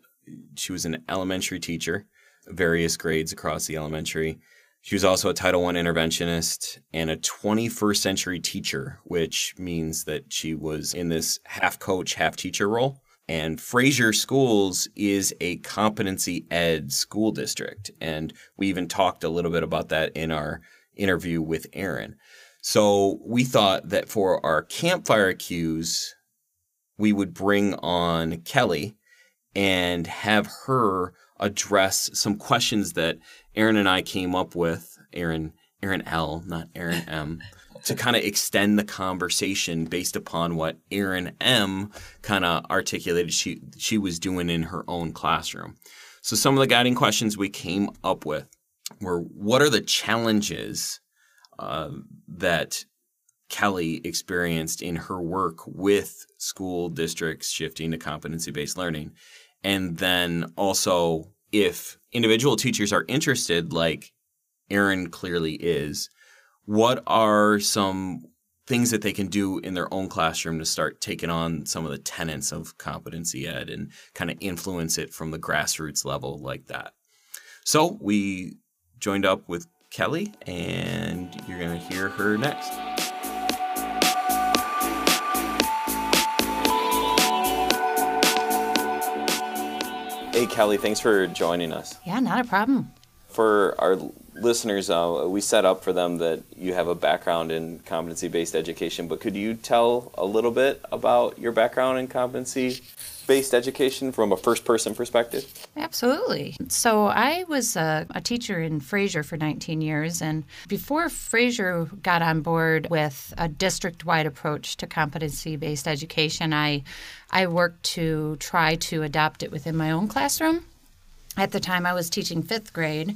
she was an elementary teacher, various grades across the elementary. She was also a Title I interventionist and a 21st century teacher, which means that she was in this half coach, half teacher role. And Fraser Schools is a competency ed school district. And we even talked a little bit about that in our interview with Erin. So we thought that for our campfire cues, we would bring on Kelli and have her address some questions that Aaron and I came up with. Aaron, Aaron L, not Erin M, to kind of extend the conversation based upon what Erin M kind of articulated she she was doing in her own classroom. So some of the guiding questions we came up with were what are the challenges uh, that Kelli experienced in her work with school districts shifting to competency based learning. And then also, if individual teachers are interested, like Erin clearly is, what are some things that they can do in their own classroom to start taking on some of the tenets of competency ed and kind of influence it from the grassroots level like that? So we joined up with Kelli, and you're going to hear her next. Hey, Kelli, thanks for joining us. Yeah, not a problem. For our listeners, uh, we set up for them that you have a background in competency based education, but could you tell a little bit about your background in competency based education from a first person perspective? Absolutely. So I was a, a, teacher in Fraser for 19 years, and before Fraser got on board with a district wide approach to competency based education, I I worked to try to adopt it within my own classroom. At the time, I was teaching fifth grade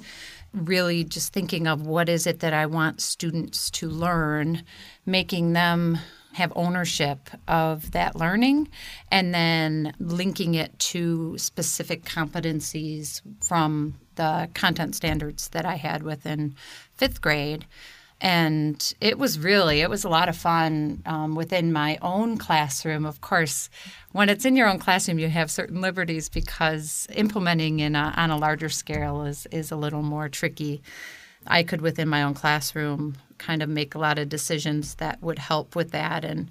really just thinking of what is it that I want students to learn, making them have ownership of that learning, and then linking it to specific competencies from the content standards that I had within fifth grade. And it was really it was a lot of fun um, within my own classroom. Of course when it's in your own classroom you have certain liberties because implementing in a, on a larger scale is, is a little more tricky. I could within my own classroom kind of make a lot of decisions that would help with that and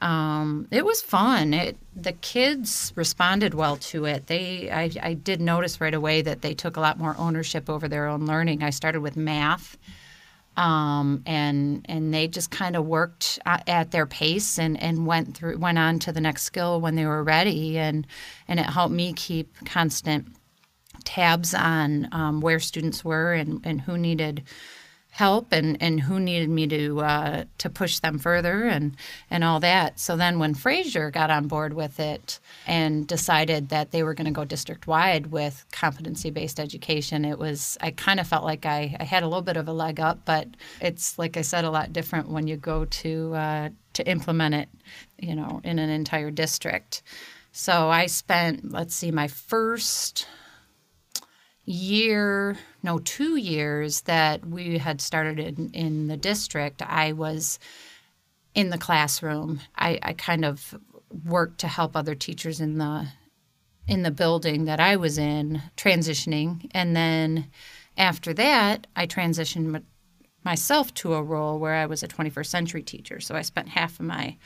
um, it was fun. It, the kids responded well to it. They, I, I did notice right away that they took a lot more ownership over their own learning. I started with math, um, and and they just kind of worked at their pace and, and went through went on to the next skill when they were ready and and it helped me keep constant tabs on um, where students were and, and who needed help and, and who needed me to uh, to push them further and and all that. So then when Fraser got on board with it and decided that they were going to go district wide with competency based education, it was I kind of felt like I, I had a little bit of a leg up, but it's like I said a lot different when you go to uh, to implement it, you know, in an entire district. So I spent let's see my first year, no, two years that we had started in, in the district, I was in the classroom. I, I kind of worked to help other teachers in the in the building that I was in transitioning, and then after that, I transitioned myself to a role where I was a 21st century teacher. So I spent half of my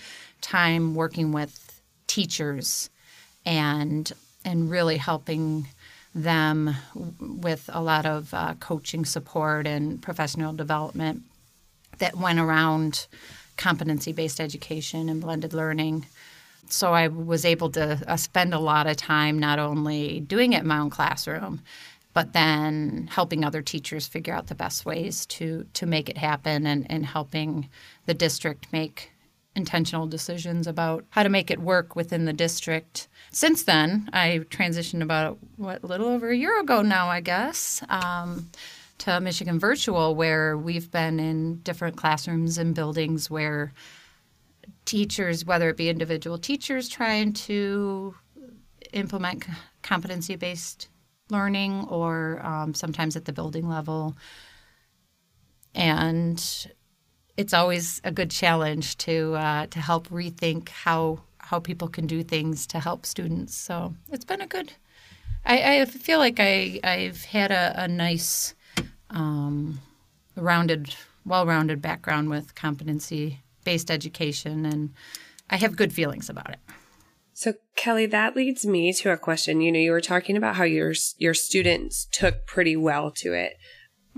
time working with teachers and and really helping them with a lot of uh, coaching support and professional development that went around competency based education and blended learning. So I was able to uh, spend a lot of time not only doing it in my own classroom, but then helping other teachers figure out the best ways to to make it happen and, and helping the district make intentional decisions about how to make it work within the district. Since then, I transitioned about what a little over a year ago now, I guess. Um, to Michigan Virtual, where we've been in different classrooms and buildings where teachers, whether it be individual teachers trying to implement competency based learning or um, sometimes at the building level. And it's always a good challenge to uh, to help rethink how how people can do things to help students. So it's been a good. I, I feel like I I've had a, a nice, um, rounded, well-rounded background with competency-based education, and I have good feelings about it. So Kelli, that leads me to a question. You know, you were talking about how your your students took pretty well to it.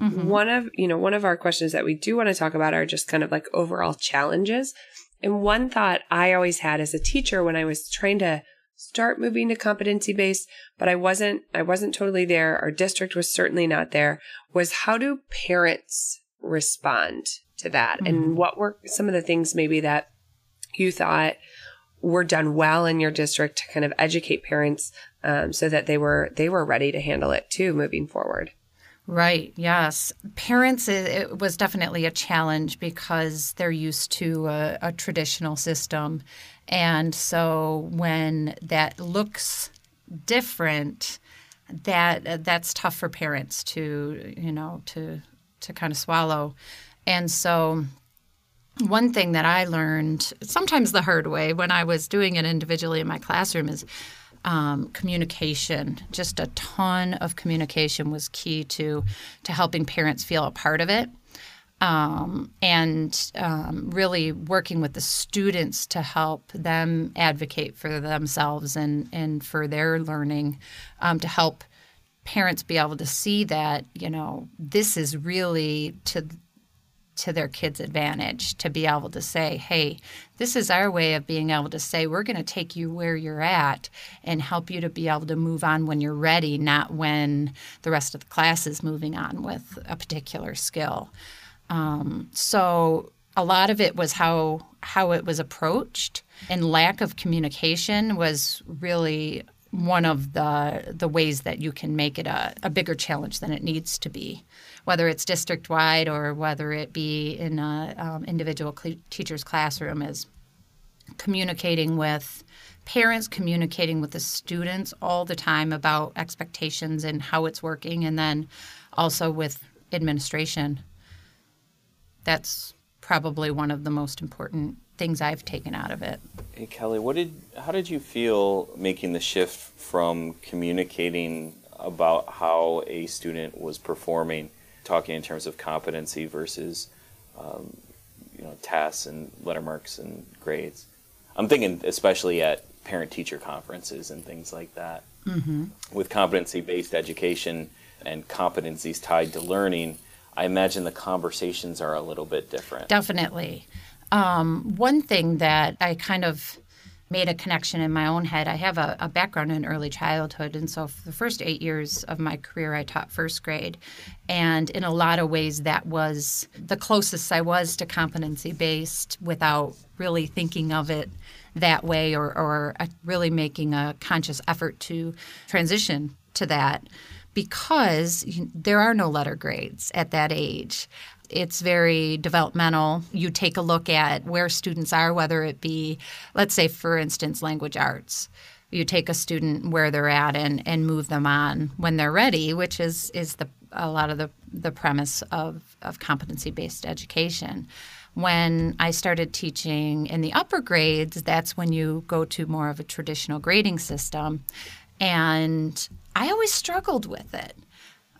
Mm-hmm. One of, you know, one of our questions that we do want to talk about are just kind of like overall challenges. And one thought I always had as a teacher when I was trying to start moving to competency based, but I wasn't, I wasn't totally there. Our district was certainly not there was how do parents respond to that? Mm-hmm. And what were some of the things maybe that you thought were done well in your district to kind of educate parents um, so that they were they were ready to handle it too moving forward Right, yes. Parents, it was definitely a challenge because they're used to a, a traditional system. And so when that looks different, that that's tough for parents to, you know, to to kind of swallow. And so one thing that I learned, sometimes the hard way, when I was doing it individually in my classroom is um, communication. Just a ton of communication was key to to helping parents feel a part of it. Um, and um, really working with the students to help them advocate for themselves and, and for their learning um, to help parents be able to see that you know this is really to to their kids' advantage to be able to say, hey, this is our way of being able to say, we're going to take you where you're at and help you to be able to move on when you're ready, not when the rest of the class is moving on with a particular skill. Um, so a lot of it was how how it was approached, and lack of communication was really one of the the ways that you can make it a, a bigger challenge than it needs to be whether it's district wide or whether it be in a um, individual cl- teacher's classroom, is communicating with parents, communicating with the students all the time about expectations and how it's working, and then also with administration. That's probably one of the most important things I've taken out of it. Hey Kelli, what did how did you feel making the shift from communicating about how a student was performing talking in terms of competency versus um, you know tests and letter marks and grades. I'm thinking especially at parent teacher conferences and things like that. Mm-hmm. With competency based education and competencies tied to learning, I imagine the conversations are a little bit different. Definitely. Um, one thing that I kind of made a connection in my own head. I have a, a, background in early childhood, and so for the first eight years of my career, I taught first grade. And in a lot of ways, that was the closest I was to competency based without really thinking of it that way or, or really making a conscious effort to transition to that because there are no letter grades at that age. It's very developmental. You take a look at where students are, whether it be, let's say, for instance, language arts. You take a student where they're at and, and move them on when they're ready, which is, is the, a lot of the, the premise of, of competency based education. When I started teaching in the upper grades, that's when you go to more of a traditional grading system. And I always struggled with it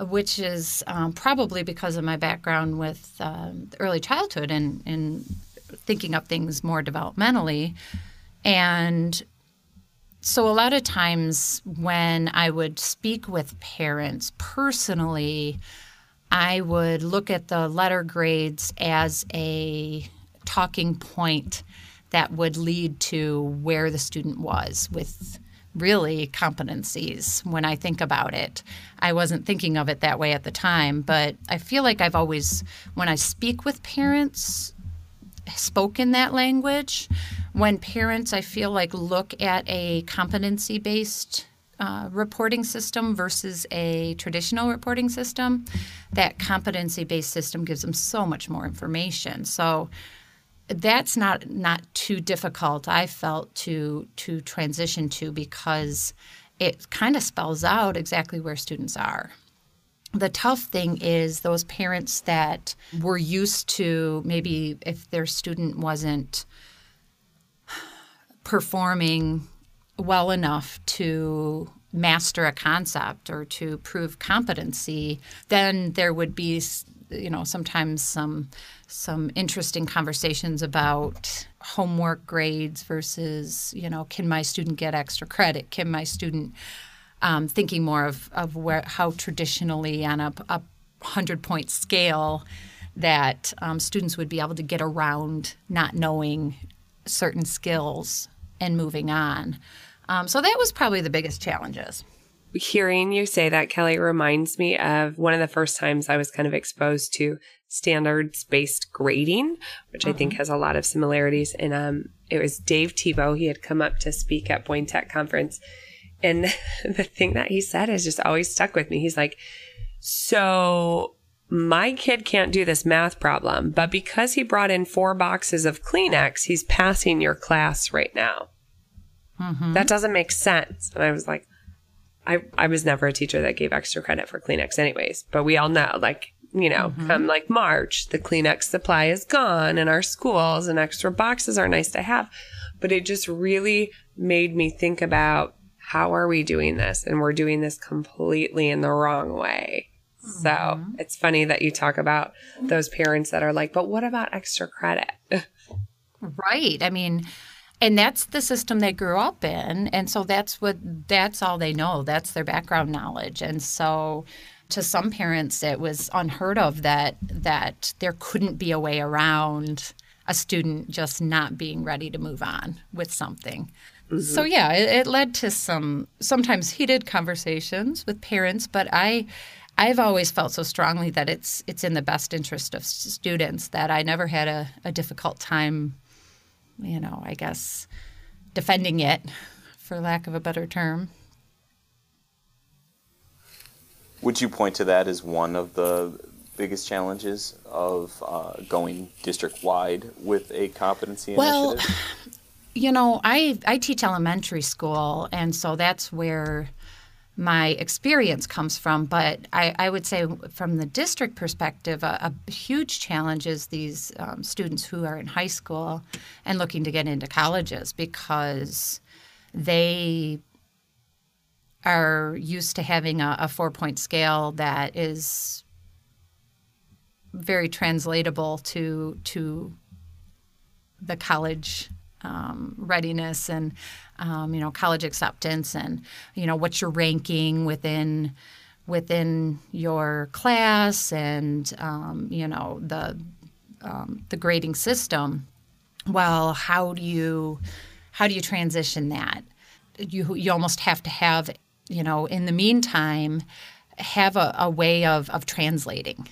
which is um, probably because of my background with um, early childhood and, and thinking of things more developmentally. And so, a lot of times when I would speak with parents personally, I would look at the letter grades as a talking point that would lead to where the student was with really competencies when I think about it. I wasn't thinking of it that way at the time, but I feel like I've always, when I speak with parents, spoken that language. When parents, I feel like, look at a competency based uh, reporting system versus a traditional reporting system, that competency based system gives them so much more information. So that's not not too difficult i felt to to transition to because it kind of spells out exactly where students are. The tough thing is those parents that were used to maybe if their student wasn't performing well enough to master a concept or to prove competency then there would be you know sometimes some some interesting conversations about homework grades versus you know can my student get extra credit? Can my student um, thinking more of, of where how traditionally on a, a hundred point scale that um, students would be able to get around not knowing certain skills and moving on. Um, so that was probably the biggest challenges. Hearing you say that, Kelli, reminds me of one of the first times I was kind of exposed to standards based grading, which uh-huh. I think mm-hmm. has a lot of similarities. And um, it was Dave Tebow. He had come up to speak at Boyne Tech Conference. And the thing that he said has just always stuck with me. He's like, So my kid can't do this math problem, but because he brought in four boxes of Kleenex, he's passing your class right now. Mm-hmm. That doesn't make sense. And I was like, I, I was never a teacher that gave extra credit for Kleenex anyways, but we all know like, you know, mm-hmm. come like March, the Kleenex supply is gone in our schools and extra boxes are nice to have. But it just really made me think about how are we doing this? And we're doing this completely in the wrong way. Mm-hmm. So it's funny that you talk about those parents that are like, but what about extra credit? right. I mean, and that's the system they grew up in and so that's what that's all they know that's their background knowledge and so to some parents it was unheard of that that there couldn't be a way around a student just not being ready to move on with something so mm-hmm. yeah it, it led to some sometimes heated conversations with parents but i I've always felt so strongly that it's it's in the best interest of students that I never had a, a difficult time, you know, I guess defending it, for lack of a better term. Would you point to that as one of the biggest challenges of uh, going district wide with a competency Well, initiative? You know, I I teach elementary school, and so that's where my experience comes from. But I, I would say, from the district perspective, a, a huge challenge is these um, students who are in high school and looking to get into colleges because they are used to having a, a four point scale that is very translatable to to the college um, readiness and um, you know college acceptance and you know what's your ranking within within your class and um, you know the um, the grading system. Well, how do you how do you transition that? You you almost have to have you know in the meantime have a, a way of of translating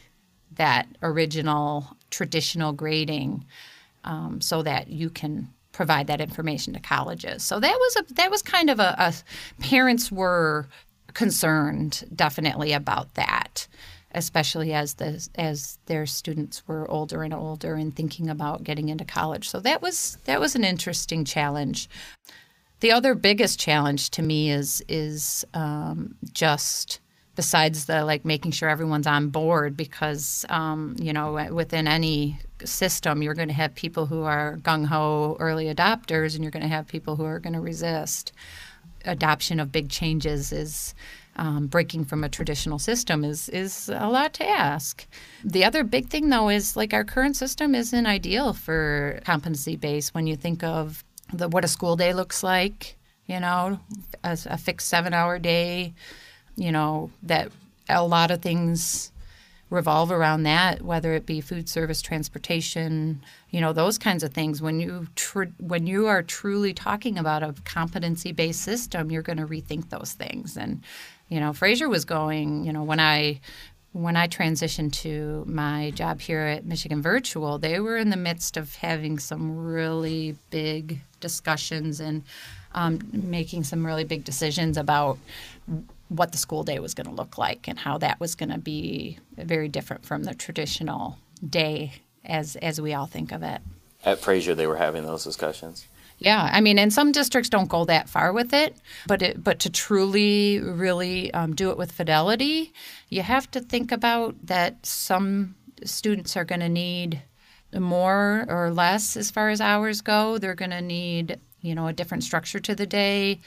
that original traditional grading um, so that you can provide that information to colleges. So that was a that was kind of a, a parents were concerned definitely about that, especially as the as their students were older and older and thinking about getting into college. So that was that was an interesting challenge. The other biggest challenge to me is is um, just besides the like making sure everyone's on board because um, you know within any system you're going to have people who are gung-ho early adopters and you're going to have people who are going to resist adoption of big changes is um, breaking from a traditional system is is a lot to ask. The other big thing though is like our current system isn't ideal for competency based when you think of the, what a school day looks like. You know, a, a fixed seven hour day. You know that a lot of things revolve around that, whether it be food service, transportation, you know, those kinds of things. When you tr- when you are truly talking about a competency based system, you're going to rethink those things. And you know, Fraser was going. You know, when I when I transitioned to my job here at Michigan Virtual, they were in the midst of having some really big discussions and um, making some really big decisions about what the school day was going to look like and how that was going to be very different from the traditional day as as we all think of it. At Fraser, they were having those discussions. Yeah, I mean, and some districts don't go that far with it, but it, but to truly, really um, do it with fidelity, you have to think about that some students are going to need more or less as far as hours go. They're going to need, you know, a different structure to the day.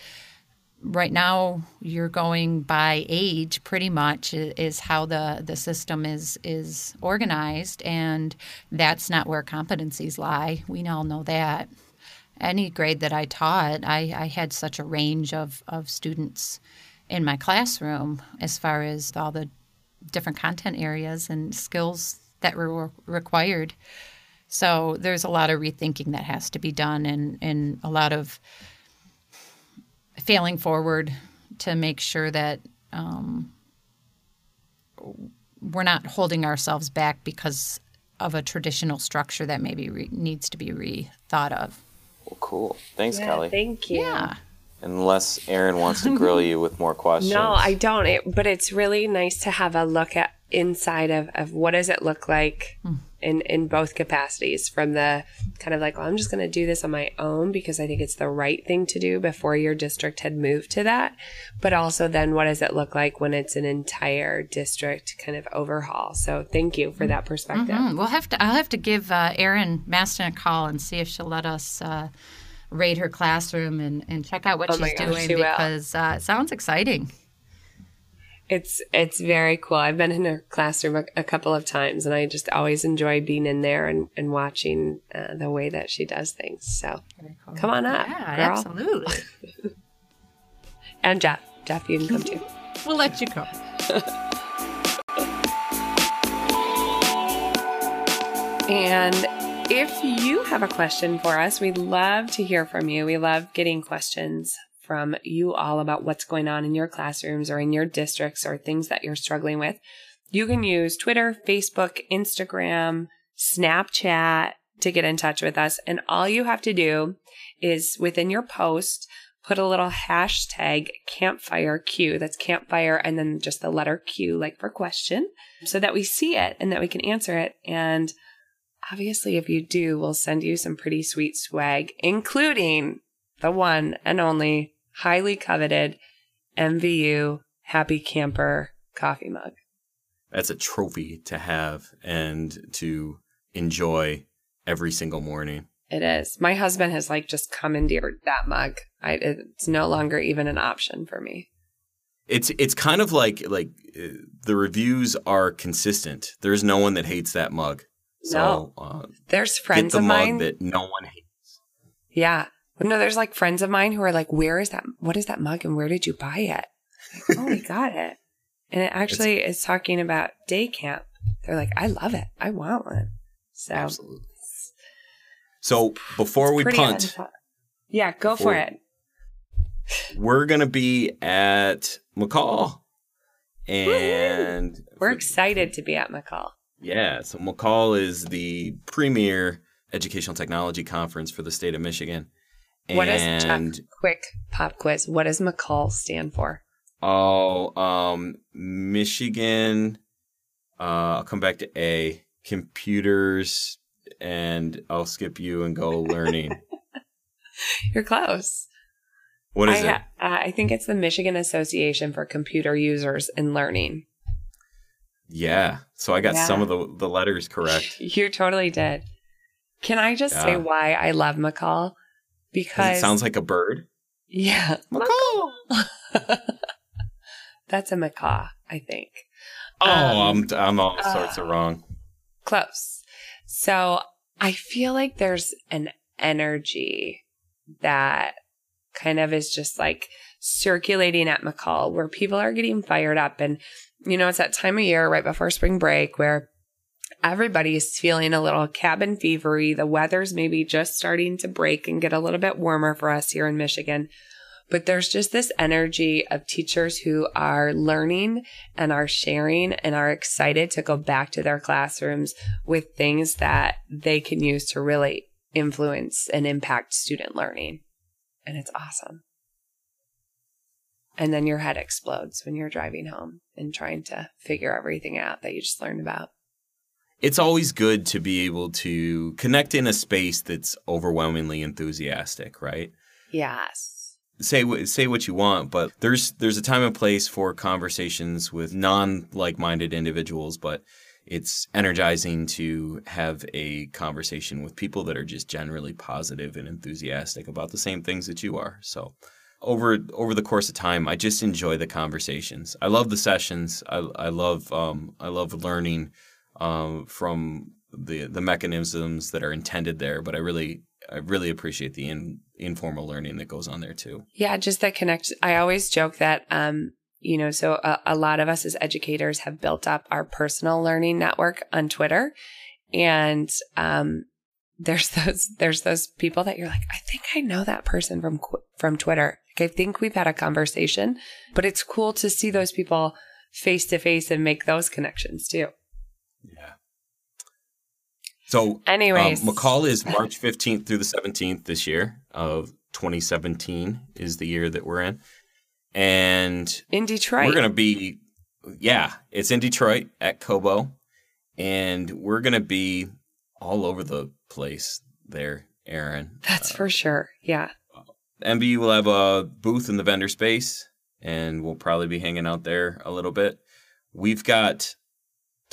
Right now, you're going by age, pretty much is how the, the system is is organized, and that's not where competencies lie. We all know that any grade that I taught, I, I had such a range of, of students in my classroom as far as all the different content areas and skills that were required. So there's a lot of rethinking that has to be done and, and a lot of failing forward to make sure that um, we're not holding ourselves back because of a traditional structure that maybe re- needs to be rethought of. Well, cool. Thanks, Kelli. Thank you. Yeah. Unless Aaron wants to grill you with more questions. No, I don't. It, but it's really nice to have a look at inside of, of what does it look like hmm. In, in both capacities from the kind of like, well, I'm just going to do this on my own because I think it's the right thing to do before your district had moved to that. But also then what does it look like when it's an entire district kind of overhaul? So thank you for that perspective. Mhm. We'll have to. I'll have to give uh, Erin Mastin a call and see if she'll let us uh, raid her classroom and, and check out what Oh she's gosh, doing she because uh, it sounds exciting. It's it's very cool. I've been in her classroom a, a couple of times, and I just always enjoy being in there and, and watching uh, the way that she does things. So come on up, Yeah, girl. absolutely. And Jeff, Jeff, you can come too. we'll let you go. And if you have a question for us, we'd love to hear from you. We love getting questions from you all about what's going on in your classrooms or in your districts or things that you're struggling with. You can use Twitter, Facebook, Instagram, Snapchat to get in touch with us. And all you have to do is within your post, put a little hashtag campfire Q. That's campfire and then just the letter Q, like for question, so that we see it and that we can answer it. And obviously, if you do, we'll send you some pretty sweet swag, including the one and only highly coveted MVU Happy Camper coffee mug. That's a trophy to have and to enjoy every single morning. It is. My husband has like just commandeered that mug. I, it's no longer even an option for me. It's it's kind of like like uh, the reviews are consistent. There's no one that hates that mug. So uh, There's get friends the of mug mine. that no one hates. yeah. No, there's like friends of mine who are like, where is that? What is that mug and where did you buy it? Like, oh, we got it. And it actually is talking about day camp. They're like, I love it. I want one. So Absolutely. So before we punt. Yeah, go for it. we're gonna be at MACUL, and We're excited to be at MACUL. Yeah, so MACUL is the premier educational technology conference for the state of Michigan. What is and Chuck, quick pop quiz? What does MACUL stand for? oh, um, Michigan. Uh, I'll come back to A. Computers, and I'll skip you and go learning. You're close. What is I, it? uh, I think it's the Michigan Association for Computer Users in Learning. Yeah. So I got Yeah. some of the the letters correct. You totally did. Can I just say why I love MACUL? 'Cause It sounds like a bird. yeah, MACUL. that's a macaw. I think Oh, Um, I'm I'm all sorts of wrong. close. So I feel like there's an energy that kind of is just like circulating at MACUL where people are getting fired up. And, you know, it's that time of year right before spring break where everybody's feeling a little cabin fevery. The weather's maybe just starting to break and get a little bit warmer for us here in Michigan. But there's just this energy of teachers who are learning and are sharing and are excited to go back to their classrooms with things that they can use to really influence and impact student learning. And it's awesome. And then your head explodes when you're driving home and trying to figure everything out that you just learned about. It's always good to be able to connect in a space that's overwhelmingly enthusiastic, right? Yes. say say what you want, but there's there's a time and place for conversations with non like minded individuals, but it's energizing to have a conversation with people that are just generally positive and enthusiastic about the same things that you are. So over over the course of time, I just enjoy the conversations. I love the sessions. I, I love um, I love learning um, from the the mechanisms that are intended there. But I really I really appreciate the in, informal learning that goes on there too. Yeah, just that connect. I always joke that, um, you know, so a, a lot of us as educators have built up our personal learning network on Twitter, and um, there's those there's those people that you're like, I think I know that person from from Twitter. I think we've had a conversation, but it's cool to see those people face to face and make those connections too. Yeah. So, Anyways. um, MACUL is March 15th through the 17th this year of 2017 is the year that we're in. And In Detroit, we're going to be, yeah, it's in Detroit at Cobo. And we're going to be all over the place there, Erin. that's for sure. Yeah. MVU will have a booth in the vendor space, and we'll probably be hanging out there a little bit. We've got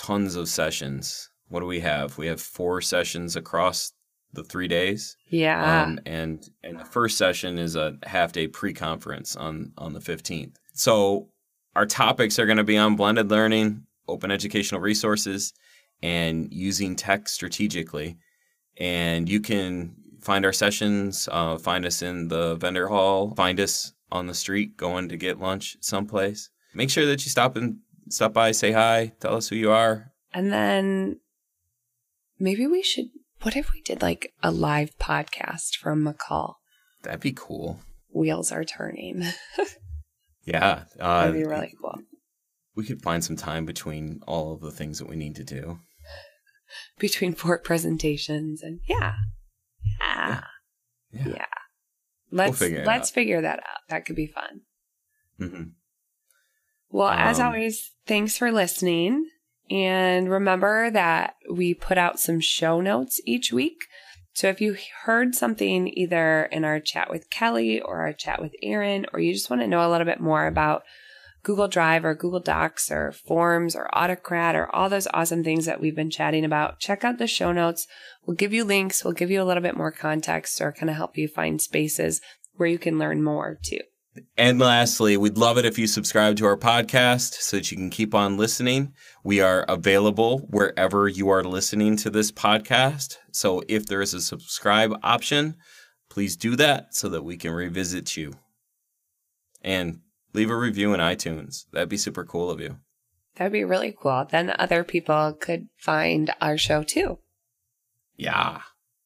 tons of sessions. What do we have? We have four sessions across the three days, Yeah. um, and and the first session is a half day pre conference on on the fifteenth. So our topics are going to be on blended learning, open educational resources, and using tech strategically. And you can find our sessions, uh, find us in the vendor hall, find us on the street going to get lunch someplace. Make sure that you stop and stop by, say hi, tell us who you are. And then maybe we should. What if we did like a live podcast from MACUL? That'd be cool. Wheels are turning. Yeah, uh, That'd be really cool. we could find some time between all of the things that we need to do. Between fort presentations and yeah. Yeah. Yeah. Yeah. Let's figure it let's out. figure that out. That could be fun. hmm Well, as Um, always, thanks for listening. And remember that we put out some show notes each week. So if you heard something either in our chat with Kelli or our chat with Erin, or you just want to know a little bit more about Google Drive or Google Docs or Forms or Autocrat or all those awesome things that we've been chatting about, check out the show notes. We'll give you links. We'll give you a little bit more context or kind of help you find spaces where you can learn more too. And lastly, we'd love it if you subscribe to our podcast so that you can keep on listening. We are available wherever you are listening to this podcast. So if there is a subscribe option, please do that so that we can revisit you. And leave a review in iTunes. That'd be super cool of you. That'd be really cool. Then other people could find our show too. Yeah.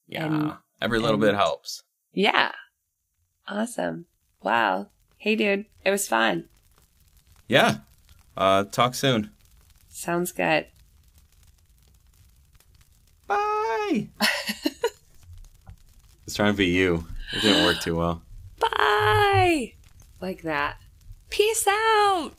Yeah. And- Every little bit helps. Yeah. Awesome. Wow. Hey, dude. It was fun. Yeah. Uh, talk soon. Sounds good. Bye. It's trying to be you. It didn't work too well. Bye. Like that. Peace out.